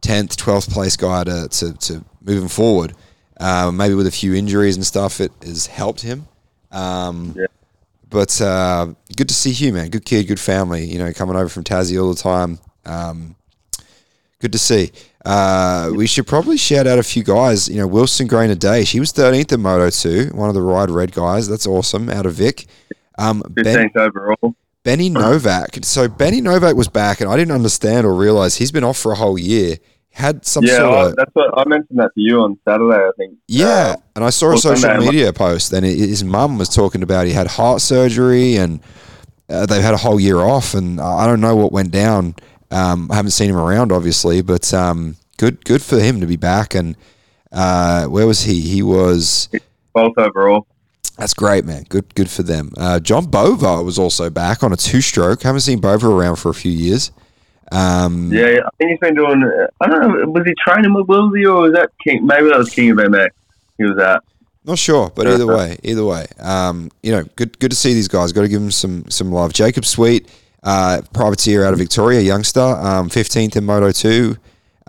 tenth, twelfth place guy to to, to moving forward. Uh, maybe with a few injuries and stuff, it has helped him. Um, Yeah. But uh, good to see Hugh, man. Good kid, good family. You know, coming over from Tassie all the time. Um, good to see. Uh, we should probably shout out a few guys. You know, Wilson Grainer Day. She was 13th in Moto 2, one of the Ride Red guys. That's awesome. Out of Vic. Um, ben, fifteenth overall. Benny Novak. So Benny Novak was back, and I didn't understand or realize he's been off for a whole year. Had some yeah, sort I, of that's what I mentioned that to you on Saturday. I think. yeah, Uh, and I saw a social Sunday, media post, and his mum was talking about he had heart surgery, and uh, they've had a whole year off, and I don't know what went down. Um, I haven't seen him around, obviously, but um, good, good for him to be back. And uh, where was he? He was. twelfth overall. That's great, man. Good, good for them. Uh, John Bova was also back on a two-stroke. Haven't seen Bova around for a few years. Um, Yeah, I think he's been doing. I don't know. Was he training with Wilsey or was that King? Maybe that was King of MX. He was at. Not sure, but either way, either way, um, you know, good good to see these guys. Got to give them some some love. Jacob Sweet, uh, privateer out of Victoria, youngster, um, fifteenth in Moto two.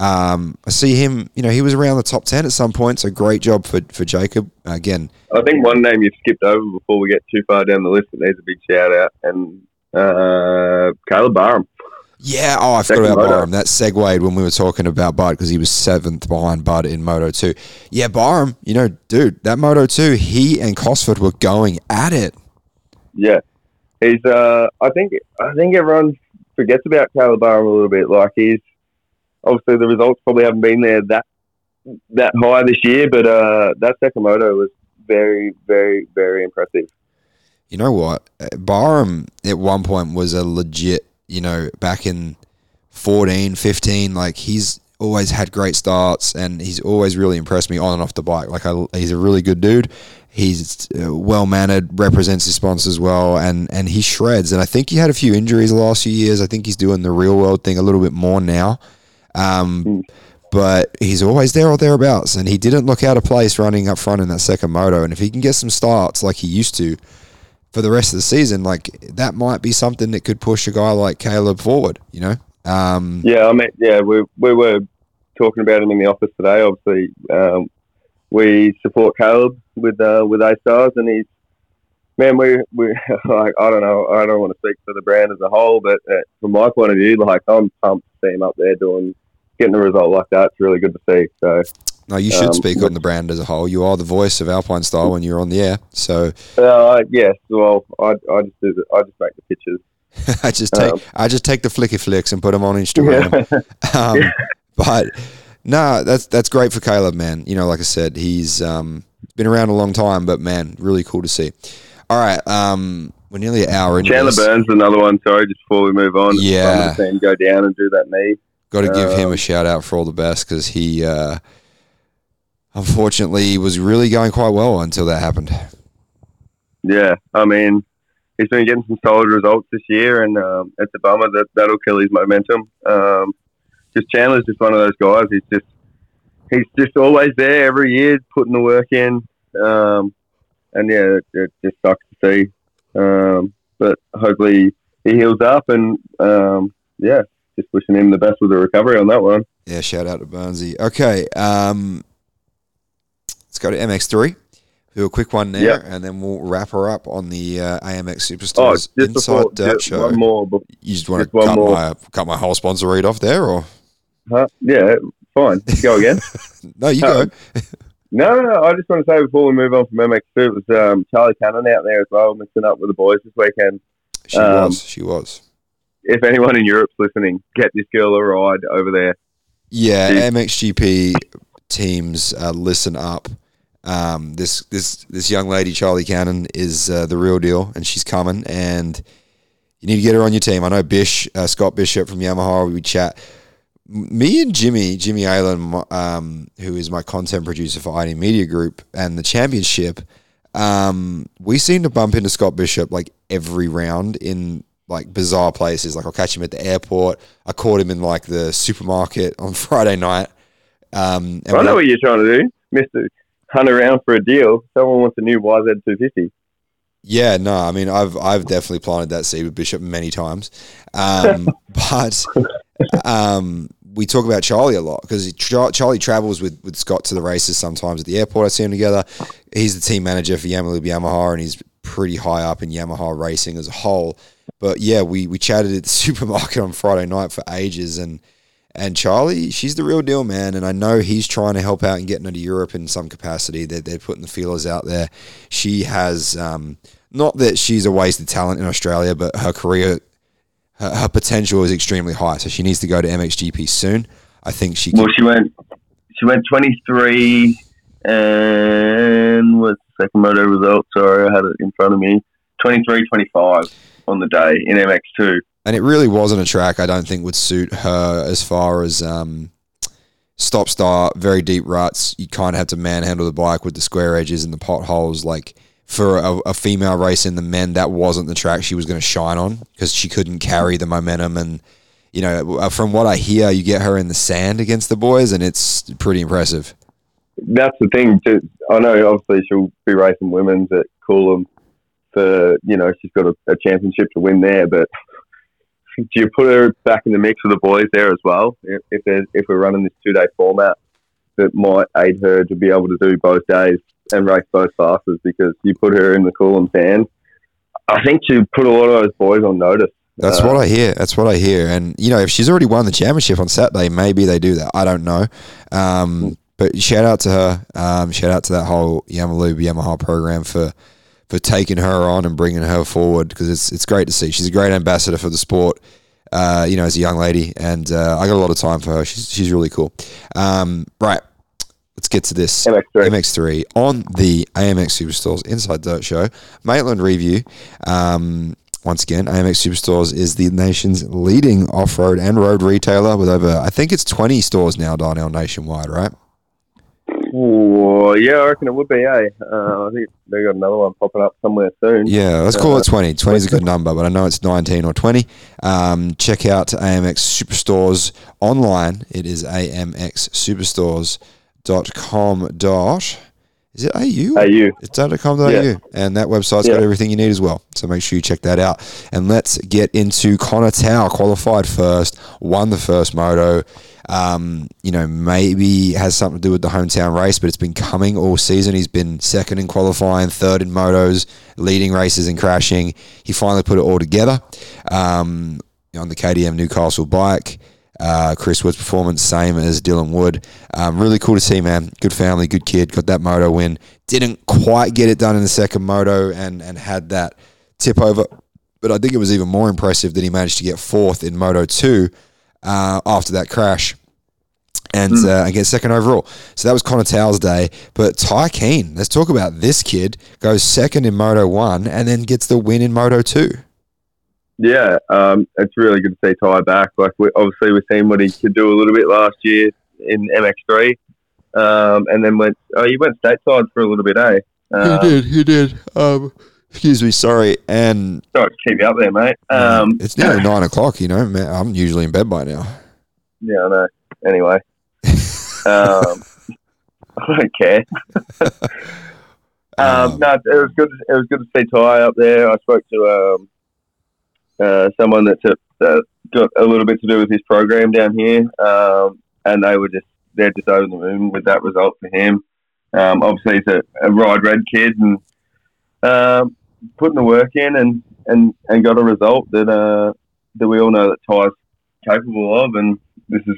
Um, I see him. You know, he was around the top ten at some point. So great job for for Jacob. Again, I think one name you've skipped over before we get too far down the list that needs a big shout out, and uh, Caleb Barham. yeah. Oh, I Second forgot about moto. Barham. That segued when we were talking about Budd because he was seventh behind Budd in Moto two. Yeah, Barham. You know, dude, that Moto two, he and Cosford were going at it. Yeah, he's. Uh, I think. I think everyone forgets about Caleb Barham a little bit. Like he's obviously the results probably haven't been there that that high this year, but uh, that second moto was very, very, very impressive. You know what? Barham at one point was a legit, you know, back in 14, 15, like he's always had great starts and he's always really impressed me on and off the bike. Like I, he's a really good dude. He's uh, well mannered, represents his sponsors well, and and he shreds. And I think he had a few injuries the last few years. I think he's doing the real world thing a little bit more now. Um, but he's always there or thereabouts, and he didn't look out of place running up front in that second moto. And if he can get some starts like he used to, for the rest of the season, like that might be something that could push a guy like Caleb forward. You know, um, Yeah, I mean, yeah, we we were talking about him in the office today. Obviously, um, we support Caleb with uh, with A stars, and he's man. We we like I don't know. I don't want to speak for the brand as a whole, but uh, from my point of view, like I'm pumped him up there doing getting a result like that. It's really good to see. So no, you should Um, speak on the brand as a whole. You are the voice of Alpinestars when you're on the air. So uh, yes, well, I, I just do the, I just make the pictures. I just take Um, I just take the flicky flicks and put them on Instagram. um, but no, that's that's great for Caleb, man. You know, like I said, he's um, been around a long time, but man, really cool to see. All right, um, we're nearly an hour into Chandler this. Burns, another one. Sorry, just before we move on. Yeah. Just go down and do that knee. Got to give him a Um, shout out for all the best because he, uh, unfortunately, was really going quite well until that happened. Yeah, I mean, he's been getting some solid results this year, and um, it's a bummer that that'll kill his momentum. Um, just Chandler's just one of those guys. He's just he's just always there every year, putting the work in. Um, and yeah, it, it just sucks to see. Um, but hopefully he heals up, and um, yeah, just wishing him the best with the recovery on that one. Yeah, shout out to Burnsy. Okay, um, let's go to MX3. Do a quick one there, Yep. and then we'll wrap her up on the uh, AMX Oh, Superstars just Inside before Dirt just Show. one more. bef- You just want just to cut more. my cut my whole sponsor read off there, or Huh? Yeah, fine. Go again. no? You go. Um, no, no. I just want to say before we move on from MX2, it was um, Charlie Cannon out there as well, mixing up with the boys this weekend. She um, was. She was. If anyone in Europe's listening, get this girl a ride over there. Yeah, Dude. MXGP teams, uh, listen up. Um, this this this young lady, Charlie Cannon, is uh, the real deal, and she's coming. And you need to get her on your team. I know Bish, uh, Scott Bishop from Yamaha. We chat. Me and Jimmy, Jimmy Aylen, um, who is my content producer for ID Media Group and the championship, um, we seem to bump into Scott Bishop like every round in like bizarre places. Like I'll catch him at the airport. I caught him in like the supermarket on Friday night. Um, and I know what you're trying to do, Mister. Hunt around for a deal. Someone wants a new YZ250. Yeah, no, I mean, I've I've definitely planted that seed with Bishop many times, um, but um, we talk about Charlie a lot because Charlie travels with, with Scott to the races sometimes at the airport. I see him together. He's the team manager for Yamaha Yamaha, and he's pretty high up in Yamaha racing as a whole. But yeah, we we chatted at the supermarket on Friday night for ages, and and Charlie, she's the real deal, man. And I know he's trying to help out and getting her to Europe in some capacity. They're, they're putting the feelers out there. She has, um, not that she's a wasted talent in Australia, but her career, her, her potential is extremely high. So she needs to go to MXGP soon. I think she Well, can. she went. She went 23 and was second moto result. Sorry, I had it in front of me. 23, 25 on the day in MX2. And it really wasn't a track I don't think would suit her as far as um, stop start, very deep ruts. You kind of have to manhandle the bike with the square edges and the potholes. Like for a, a female race in the men, that wasn't the track she was going to shine on because she couldn't carry the momentum. And, you know, uh, from what I hear, you get her in the sand against the boys, and it's pretty impressive. That's the thing. Too. I know, obviously, she'll be racing women's at Coolum for, you know, she's got a, a championship to win there, but do you put her back in the mix with the boys there as well? If if, if we're running this two day format, that might aid her to be able to do both days and race both classes because you put her in the Coolum sand. I think she put a lot of those boys on notice. That's Uh, what I hear. That's what I hear. And you know, if she's already won the championship on Saturday, maybe they do that. I don't know. Um, but shout out to her. Um, shout out to that whole Yamalube Yamaha program for for taking her on and bringing her forward because it's it's great to see. She's a great ambassador for the sport. Uh, you know, as a young lady, and uh, I got a lot of time for her. She's she's really cool. Um, right, get to this. MX3. MX3 on the AMX Superstores Inside Dirt Show. Maitland review. Um, once again, AMX Superstores is the nation's leading off road and road retailer with over, I think it's 20 stores now, Darnell, nationwide, right? Oh, yeah, I reckon it would be, eh? Uh, I think they got another one popping up somewhere soon. Yeah, let's call Uh, it 20. 20 is a good number, but I know it's 19 or 20. Um, check out AMX Superstores online. It is amxsuperstores.com dot com dot Is it AU? AU. It's data.com.au. Yeah. And that website's got everything you need as well. So make sure you check that out. And let's get into Connor Tao, qualified first, won the first moto. Um, you know, maybe has something to do with the hometown race, but it's been coming all season. He's been second in qualifying, third in motos, leading races and crashing. He finally put it all together um, on the KTM Newcastle bike. Uh, Chris Wood's performance, same as Dylan Wood. Um, really cool to see, man. Good family, good kid. Got that moto win. Didn't quite get it done in the second moto and, and had that tip over. But I think it was even more impressive that he managed to get fourth in Moto 2 uh, after that crash and, uh, and get second overall. So that was Connor Tao's day. But Ty Keen, let's talk about this kid. Goes second in Moto 1 and then gets the win in Moto 2. Yeah, um, it's really good to see Ty back. Like, we, obviously, we've seen what he could do a little bit last year in MX3, um, and then went. Oh, he went stateside for a little bit, eh? He did, he did. Um, excuse me, sorry. And Sorry to keep you up there, mate. Um, it's nearly nine o'clock, you know. Man, I'm usually in bed by now. yeah, I know. Anyway, um, I don't care. Um, no, it was good. It was good to see Ty up there. I spoke to um, uh, someone that took, that got a little bit to do with his program down here, um, and they were just they're just over the moon with that result for him. Um, obviously, he's a, a ride red kid and um, putting the work in and, and, and got a result that uh, that we all know that Ty's capable of, and this is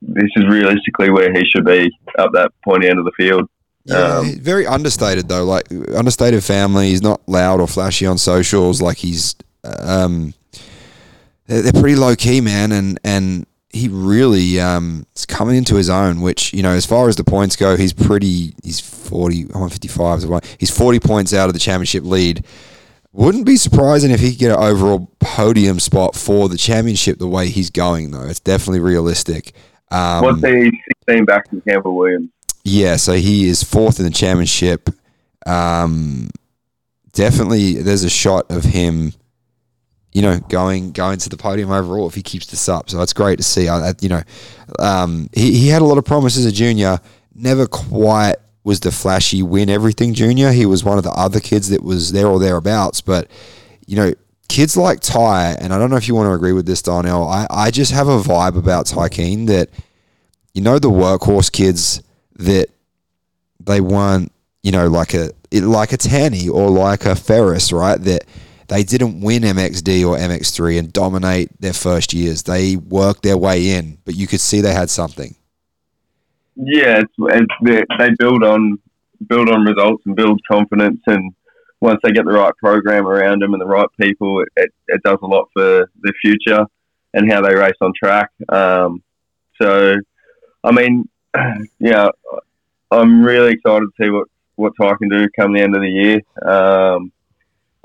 this is realistically where he should be up that pointy end of the field. Yeah, Um, very understated though. Like understated family. He's not loud or flashy on socials. Like he's, um, they're, they're pretty low key, man. And and he really um is coming into his own. Which you know, as far as the points go, he's pretty. He's forty. I'm on fifty five. He's forty points out of the championship lead. Wouldn't be surprising if he could get an overall podium spot for the championship. The way he's going, though, it's definitely realistic. Um, What's he 16 back from Campbell Williams? yeah, so he is fourth in the championship. Um, definitely, there's a shot of him, you know, going going to the podium overall if he keeps this up. So it's great to see. I, I- you know, um, he he had a lot of promise as a junior. Never quite was the flashy win everything junior. He was one of the other kids that was there or thereabouts. But you know, kids like Ty, and I don't know if you want to agree with this, Darnell. I I just have a vibe about Ty Keen that you know the workhorse kids that they weren't, you know, like a like a Tanti or like a Ferris, right? That they didn't win MXD or MX3 and dominate their first years. They worked their way in, but you could see they had something. Yeah, it's, it's they, build on build on results and build confidence, and once they get the right program around them and the right people, it, it, it does a lot for the future and how they race on track. Um, so, I mean, yeah, I'm really excited to see what what Ty can do come the end of the year. Um,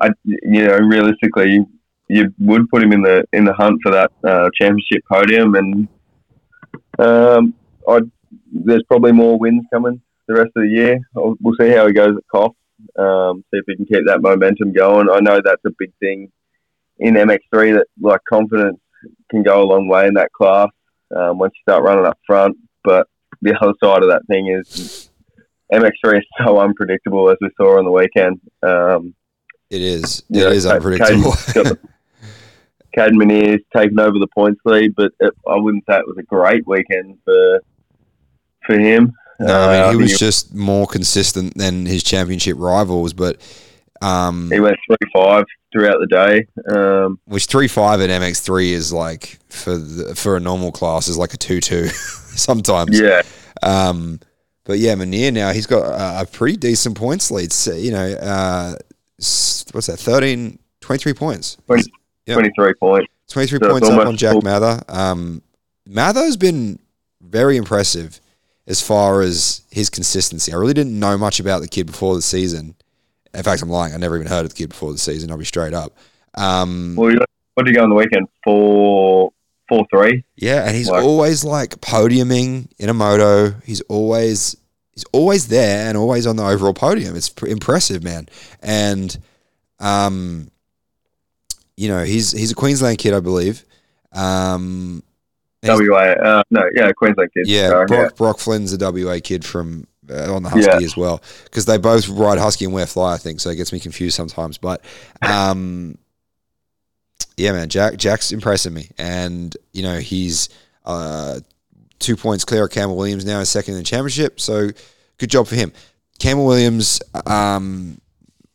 I, you know, realistically, you would put him in the in the hunt for that uh, championship podium, and um, I there's probably more wins coming the rest of the year. I'll- We'll see how he goes at Coffs. Um, see if we can keep that momentum going. I know that's a big thing in MX3 that like confidence can go a long way in that class um, once you start running up front. But the other side of that thing is MX3 is so unpredictable as we saw on the weekend. Um, It is. It Yeah, is unpredictable. The- taken over the points lead, but it, I wouldn't say it was a great weekend for for him. no, I Uh, mean he think was just more consistent than his championship rivals, but um, he went three five throughout the day. Um, which three five at MX three is like for the, for a normal class is like a two two sometimes. yeah, Um, but yeah, Minear now he's got a, a pretty decent points lead. So, you know, uh, what's that? 13, 23 points. Twenty- Yep. twenty three points. 23 So points up on Jack Mather. Um, Mather's been very impressive as far as his consistency. I really didn't know much about the kid before the season. In fact, I'm lying. I never even heard of the kid before the season. I'll be straight up. Um, Well, what did you go on the weekend? Four four three. Yeah, and he's Like- always like podiuming in a moto. He's always he's always there and always on the overall podium. It's pr- impressive, man. And um, you know, he's he's a Queensland kid, I believe. Um, WA. Uh, no, yeah, Queensland kid. yeah, Sorry, Brock, Brock Flynn's a WA kid from uh, on the Husky Yeah. as well because they both ride Husky and wear fly. I think so. It gets me confused sometimes. But um, yeah, man, Jack Jack's impressing me, and you know he's uh, two points clear of Campbell Williams now, is second in the championship. So good job for him. Campbell Williams, um,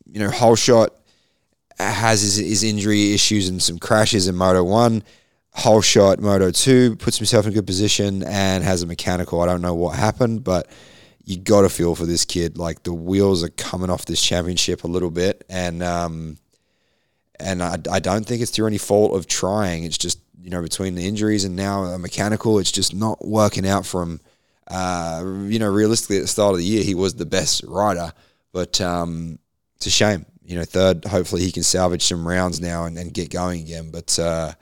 you know, whole shot has his, his injury issues and some crashes in Moto One. Whole shot Moto Two puts himself in a good position and has a mechanical. I don't know what happened, but you got to feel for this kid. Like the wheels are coming off this championship a little bit, and um, and I, I don't think it's through any fault of trying. It's just you know between the injuries and now a mechanical, it's just not working out for him. Uh, you know, realistically, at the start of the year, he was the best rider, but um, it's a shame. You know, third. Hopefully, he can salvage some rounds now and, and get going again. But uh,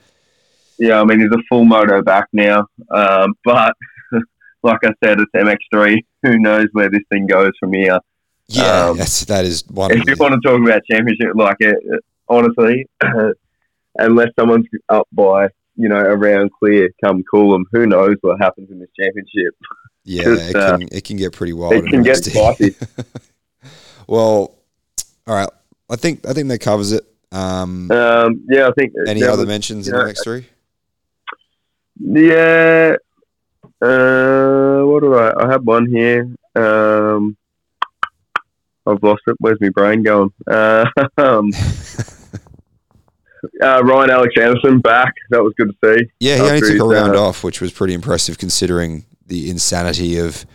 Yeah, I mean, he's a full moto back now. Um, but like I said, it's MX3. Who knows where this thing goes from here? yeah, Um, that's that is one. If you want to talk about championship, like it, honestly, unless someone's up by you know around clear, come Coolum, who knows what happens in this championship? yeah, it uh, can it can get pretty wild. it can get spicy. well, all right. I think I think that covers it. Um, Um, yeah, I think any other was- mentions in yeah. the next three? Yeah. Uh, what do I? I have one here. Um, I've lost it. Where's my brain going? Uh, um, uh, Ryan Alex Anderson back. That was good to see. Yeah, he only took a round uh, off, which was pretty impressive considering the insanity of,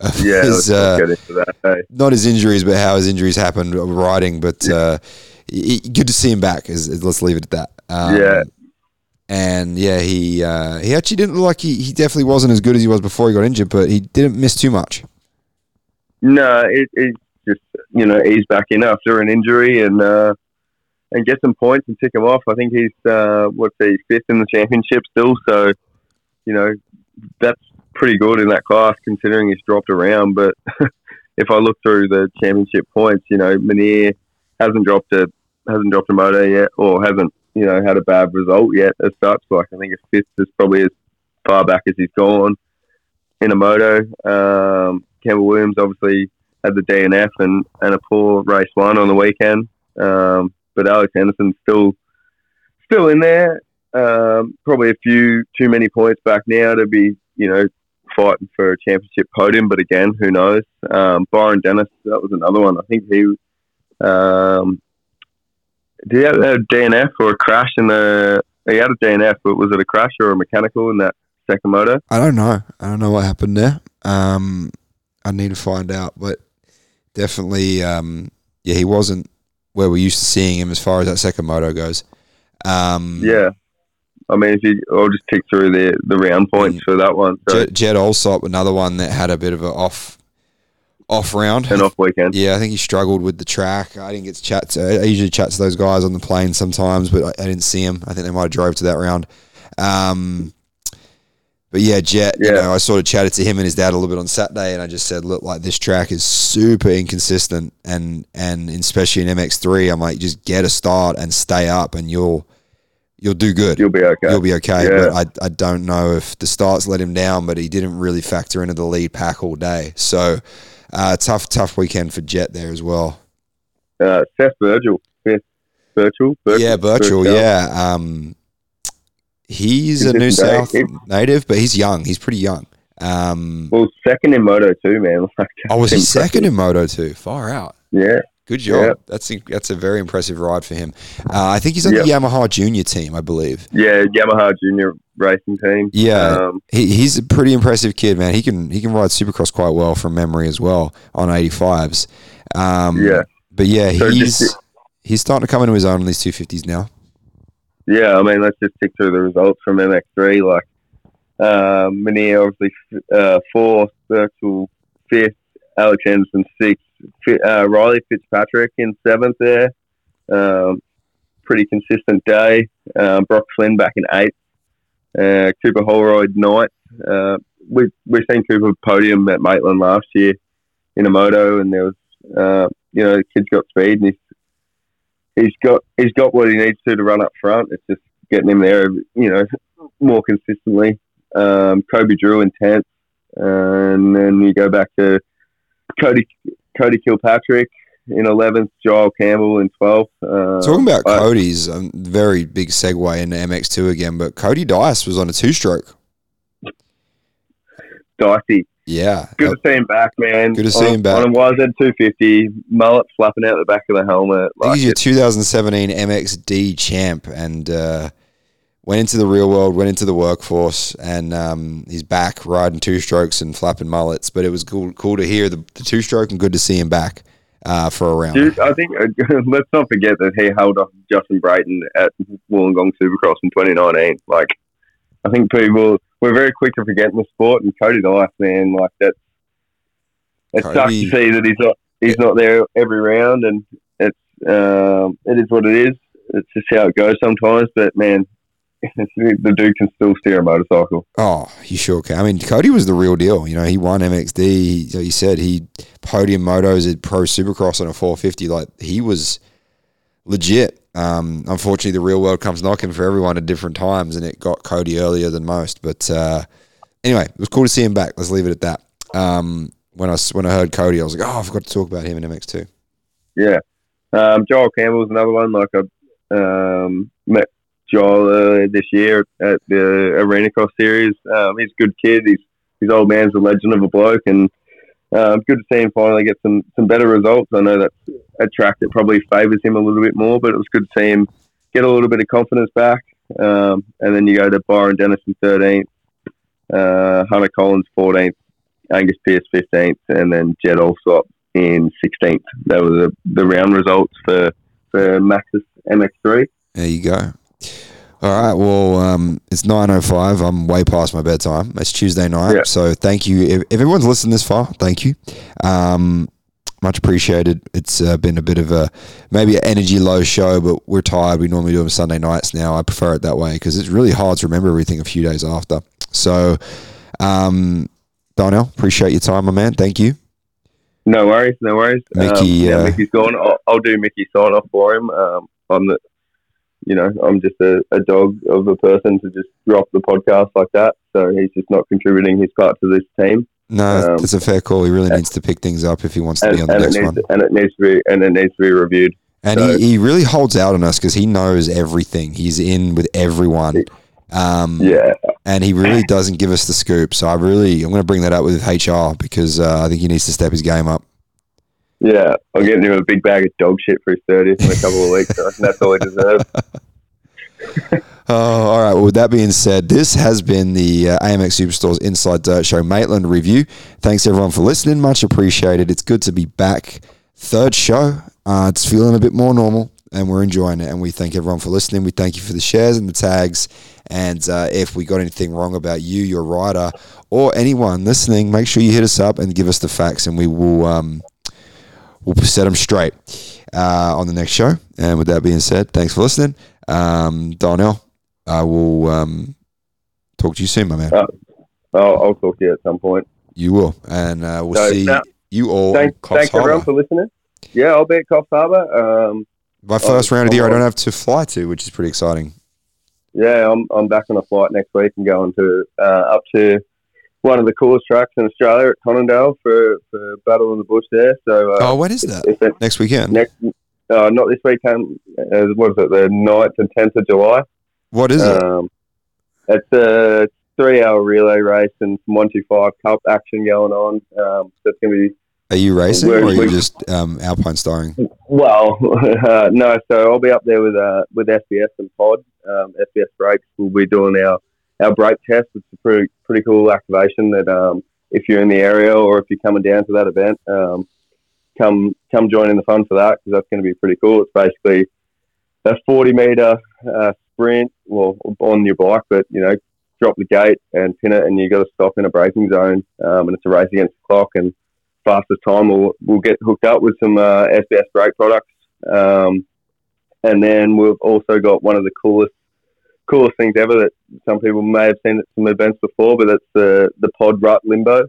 of Yeah, his, not uh, that. Hey. not his injuries, but how his injuries happened riding. But uh, y- y- good to see him back. Is, is- let's leave it at that. Um, Yeah. And yeah, he uh, he actually didn't look like he, he definitely wasn't as good as he was before he got injured, but he didn't miss too much. No, it, it's just you know ease back in after an injury and uh, and get some points and tick him off. I think he's uh, what's he fifth in the championship still, so you know that's pretty good in that class considering he's dropped around. But if I look through the championship points, you know Minear hasn't dropped a hasn't dropped a moto yet, or hasn't you know had a bad result yet as such. Like I think his fifth is probably as far back as he's gone in a moto. Um, Campbell Williams obviously had the DNF and, and a poor race one on the weekend. Um, but Alex Anderson's still still in there. Um, probably a few too many points back now to be, you know, fighting for a championship podium. But again, who knows? Um, Byron Dennis, that was another one. I think he um, did he have a DNF or a crash in the? He had a DNF, but was it a crash or a mechanical in that second moto? I don't know. I don't know what happened there. Um, I need to find out, but definitely, um, yeah, he wasn't where we're used to seeing him as far as that second moto goes. Um, Yeah. I mean, if you, I'll just tick through the the round points for that one. So Jed, Jed Olsop, another one that had a bit of an off off round. an off weekend. Yeah, I think he struggled with the track. I didn't get to chat to. I usually chat to those guys on the plane sometimes, but I, I didn't see him. I think they might have drove to that round. Um, but yeah, Jet. You know, I sort of chatted to him and his dad a little bit on Saturday, and I just said, look, like this track is super inconsistent, and and especially in MX3, I'm like, just get a start and stay up, and you'll you'll do good. You'll be okay. You'll be okay. Yeah. But I, I don't know if the starts let him down, but he didn't really factor into the lead pack all day. So uh, tough, tough weekend for Jet there as well. uh, Seth Virgil, fifth. Virtual, Virtual, yeah, Virtual. Virtual. Yeah. Um, he's a New South native, but he's young. He's pretty young. Um, Well, second in Moto too, man. Like, oh, was he second in Moto too? Far out. Yeah, Good job. Yeah. That's a, that's a very impressive ride for him. Uh, I think he's on the Yamaha Junior team, I believe. yeah. Yamaha Junior Racing Team. Yeah, Um, he, he's a pretty impressive kid, man. He can he can ride Supercross quite well from memory as well on 85s. Um, Yeah. but yeah, So he's just- he's starting to come into his own on these 250s now. Yeah. I mean, let's just tick through the results from MX3. Like, um, Minear obviously uh, fourth, Virtual fifth, Alex sixth, uh, Riley Fitzpatrick in seventh there. Um, pretty consistent day. Um, Brock Flynn back in eighth. Uh, Cooper Holroyd ninth. Uh, we we've seen Cooper podium at Maitland last year in a moto, and there was uh, you know the kid's got speed and he's he's got he's got what he needs to to run up front. It's just getting him there, you know, more consistently. Um, Kobe Drew in tenth, and then you go back to Cody Cody Kilpatrick in 11th, Joel Campbell in 12th. Uh, Talking about Cody's, um, very big segue into MX2 again, but Cody Dice was on a two stroke. Dicey. Yeah. Good to see him back, man. Good to see on, him back. On a YZ 250, mullet flapping out the back of the helmet. I think Like he's your 2017 MXD champ and uh, went into the real world, went into the workforce, and um, he's back riding two strokes and flapping mullets. But it was cool, cool to hear the, the two stroke and good to see him back uh, for a round. Dude, I think uh, let's not forget that he held off Justin Brayton at Wollongong Supercross in 2019. Like, I think people we're very quick to forget in the sport, and Cody Dice, man, like that. it sucks to see that he's not he's not there every round, and it's um, it is what it is. It's just how it goes sometimes. But man, the dude can still steer a motorcycle. Oh, he sure can. I mean, Cody was the real deal. You know, he won MXD. He, like you said he podium motos at Pro Supercross on a 450. Like he was legit. Um, unfortunately, the real world comes knocking for everyone at different times, and it got Cody earlier than most. But uh, anyway, it was cool to see him back. Let's leave it at that. Um, when I when I heard Cody, I was like, oh, I forgot to talk about him in MX2. Yeah. Um, Joel Campbell's another one. Like I um, met Joel this year at the Arena Cross Series. Um, he's a good kid. He's his old man's a legend of a bloke, and um, good to see him finally get some some better results. I know that's a track that probably favours him a little bit more, but it was good to see him get a little bit of confidence back. Um, and then you go to Byron Dennis in 13th, uh, Hunter Collins 14th, Angus Pierce 15th, and then Jed Alsop in 16th. That was the, the round results for, for Max's MX3. There you go. All right. Well, um, it's nine oh five. I'm way past my bedtime. It's Tuesday night, Yeah. so thank you. If, if everyone's listened this far, thank you. Um, much appreciated. It's uh, been a bit of a maybe an energy low show, but we're tired. We normally do them Sunday nights now. I prefer it that way because it's really hard to remember everything a few days after. So, um, Donnell, appreciate your time, my man. Thank you. No worries, no worries. Mickey, um, now uh, Mickey's gone. I'll, I'll do Mickey sign off for him. Um, I'm the, you know, I'm just a, a dog of a person to just drop the podcast like that. So he's just not contributing his part to this team, No, Um, that's a fair call. He really needs to pick things up if he wants to and, be on the next needs one. and it needs to be and it needs to be reviewed. And So- he, he really holds out on us because he knows everything. He's in with everyone. Um, Yeah, And he really doesn't give us the scoop. So I really, I'm going to bring that up with HR because uh, I think he needs to step his game up. Yeah. I'm getting him a big bag of dog shit for his thirtieth in a couple of weeks. So that's all he deserves. Oh, all right. Well, with that being said, this has been the uh, AMX Superstores Inside Dirt Show Maitland review. Thanks everyone for listening. Much appreciated. It's good to be back. Third show. Uh, it's feeling a bit more normal, and we're enjoying it. And we thank everyone for listening. We thank you for the shares and the tags. And uh, if we got anything wrong about you, your rider, or anyone listening, make sure you hit us up and give us the facts, and we will um, we'll set them straight uh, on the next show. And with that being said, thanks for listening. Um, Donnell, I will um, talk to you soon, my man. Uh, I'll, I'll talk to you at some point. You will, and uh, we'll So, see you all. Thanks, everyone for listening. Yeah, I'll be at Coffs Harbour. Um, My first Oh, round of the year, I don't have to fly to, which is pretty exciting. yeah, I'm I'm back on a flight next week and going to uh, up to one of the coolest tracks in Australia at Conondale for, for Battle in the Bush there. So uh, oh, when is that? if it, Next weekend. next uh, not this weekend, uh, what is it? The 9th and tenth of July. what is it? Um, it's a three-hour relay race and some one two five cup action going on. Um, so it's going to be Are you racing, or are you just um, alpine starring? Well, uh, no. So I'll be up there with uh, with SBS and Pod. Um, SBS Brakes. We'll be doing our our brake test. It's a pretty pretty cool activation. That um, if you're in the area or if you're coming down to that event, um, come come join in the fun for that because that's going to be pretty cool. It's basically a 40 meter uh, sprint, well, on your bike, but you know, drop the gate and pin it, and you've got to stop in a braking zone, um, and it's a race against the clock and fastest time will will get hooked up with some uh, SBS brake products. Um, and then we've also got one of the coolest coolest things ever that some people may have seen at some events before, but it's the the pod rut limbo.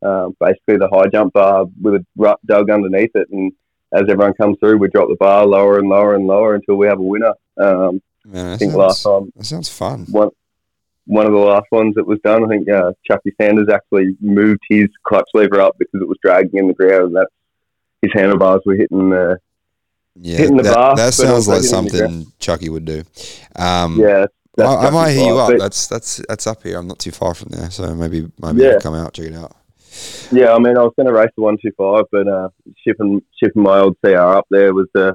Um, basically, the high jump bar with a rut dug underneath it, and as everyone comes through, we drop the bar lower and lower and lower until we have a winner. Um, Man, I think sounds, last time that sounds fun. one one of the last ones that was done. I think uh, Chucky Sanders actually moved his clutch lever up because it was dragging in the ground. And that's his handlebars were hitting the Yeah, Hitting the that, bar, that sounds like something Chucky would do. Um, yeah. that's I, I might hit you up. But, That's that's that's up here. I'm not too far from there, so maybe maybe Yeah. I'll come out check it out. yeah, I mean, I was going to race the one two five, but uh, shipping shipping my old CR up there was a,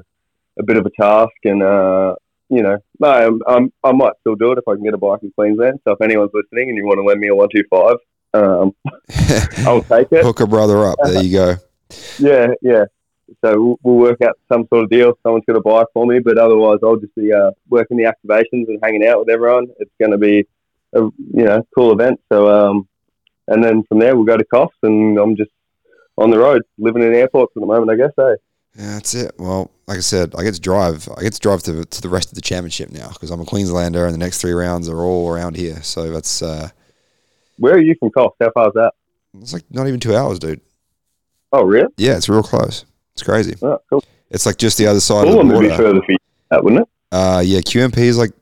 a bit of a task, and uh, you know, no, I'm, I'm, I might still do it if I can get a bike in Queensland. So if anyone's listening and you want to lend me a one two five, um, I'll take it. Hook a brother up. There you go. Yeah, yeah. So we'll, work out some sort of deal. Someone's going to buy for me, but otherwise, I'll just be uh, working the activations and hanging out with everyone. It's going to be a you know cool event. So um, and then from there we'll go to Coffs, and I'm just on the road, living in airports at the moment. I guess. Eh? Yeah, that's it. Well, like I said, I get to drive. I get to drive to, to the rest of the championship now because I'm a Queenslander, and the next three rounds are all around here. So that's uh, Where are you from, Coffs? How far is that? it's like not even two hours, dude. Oh, really? Yeah, it's real close. It's crazy. Oh, cool. It's like just the other side Coolum of the would be further for you, that wouldn't it? Uh, yeah, QMP is like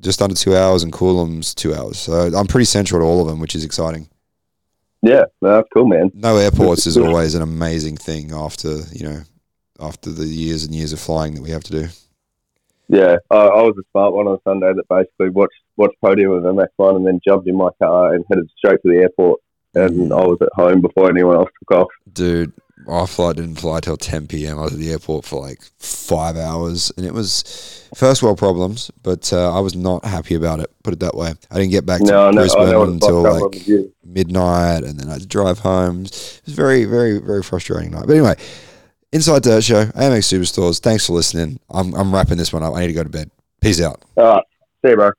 just under two hours, and Coolum's two hours. So I'm pretty central to all of them, which is exciting. Yeah, no, that's cool, man. No airports is always an amazing thing after you know after the years and years of flying that we have to do. Yeah, I, I was a smart one on Sunday that basically watched watched podium of MX1 and then jumped in my car and headed straight to the airport. And I was at home before anyone else took off. Dude, our flight didn't fly till 10 p.m. I was at the airport for like five hours, and it was first world problems, but uh, I was not happy about it. Put it that way. I didn't get back to No, Brisbane know what it's like until like midnight, and then I had to drive home. It was very, very, very frustrating night. But anyway, Inside Dirt Show, AMX Superstores. Thanks for listening. I'm, I'm wrapping this one up. I need to go to bed. Peace out. All right, see you, bro.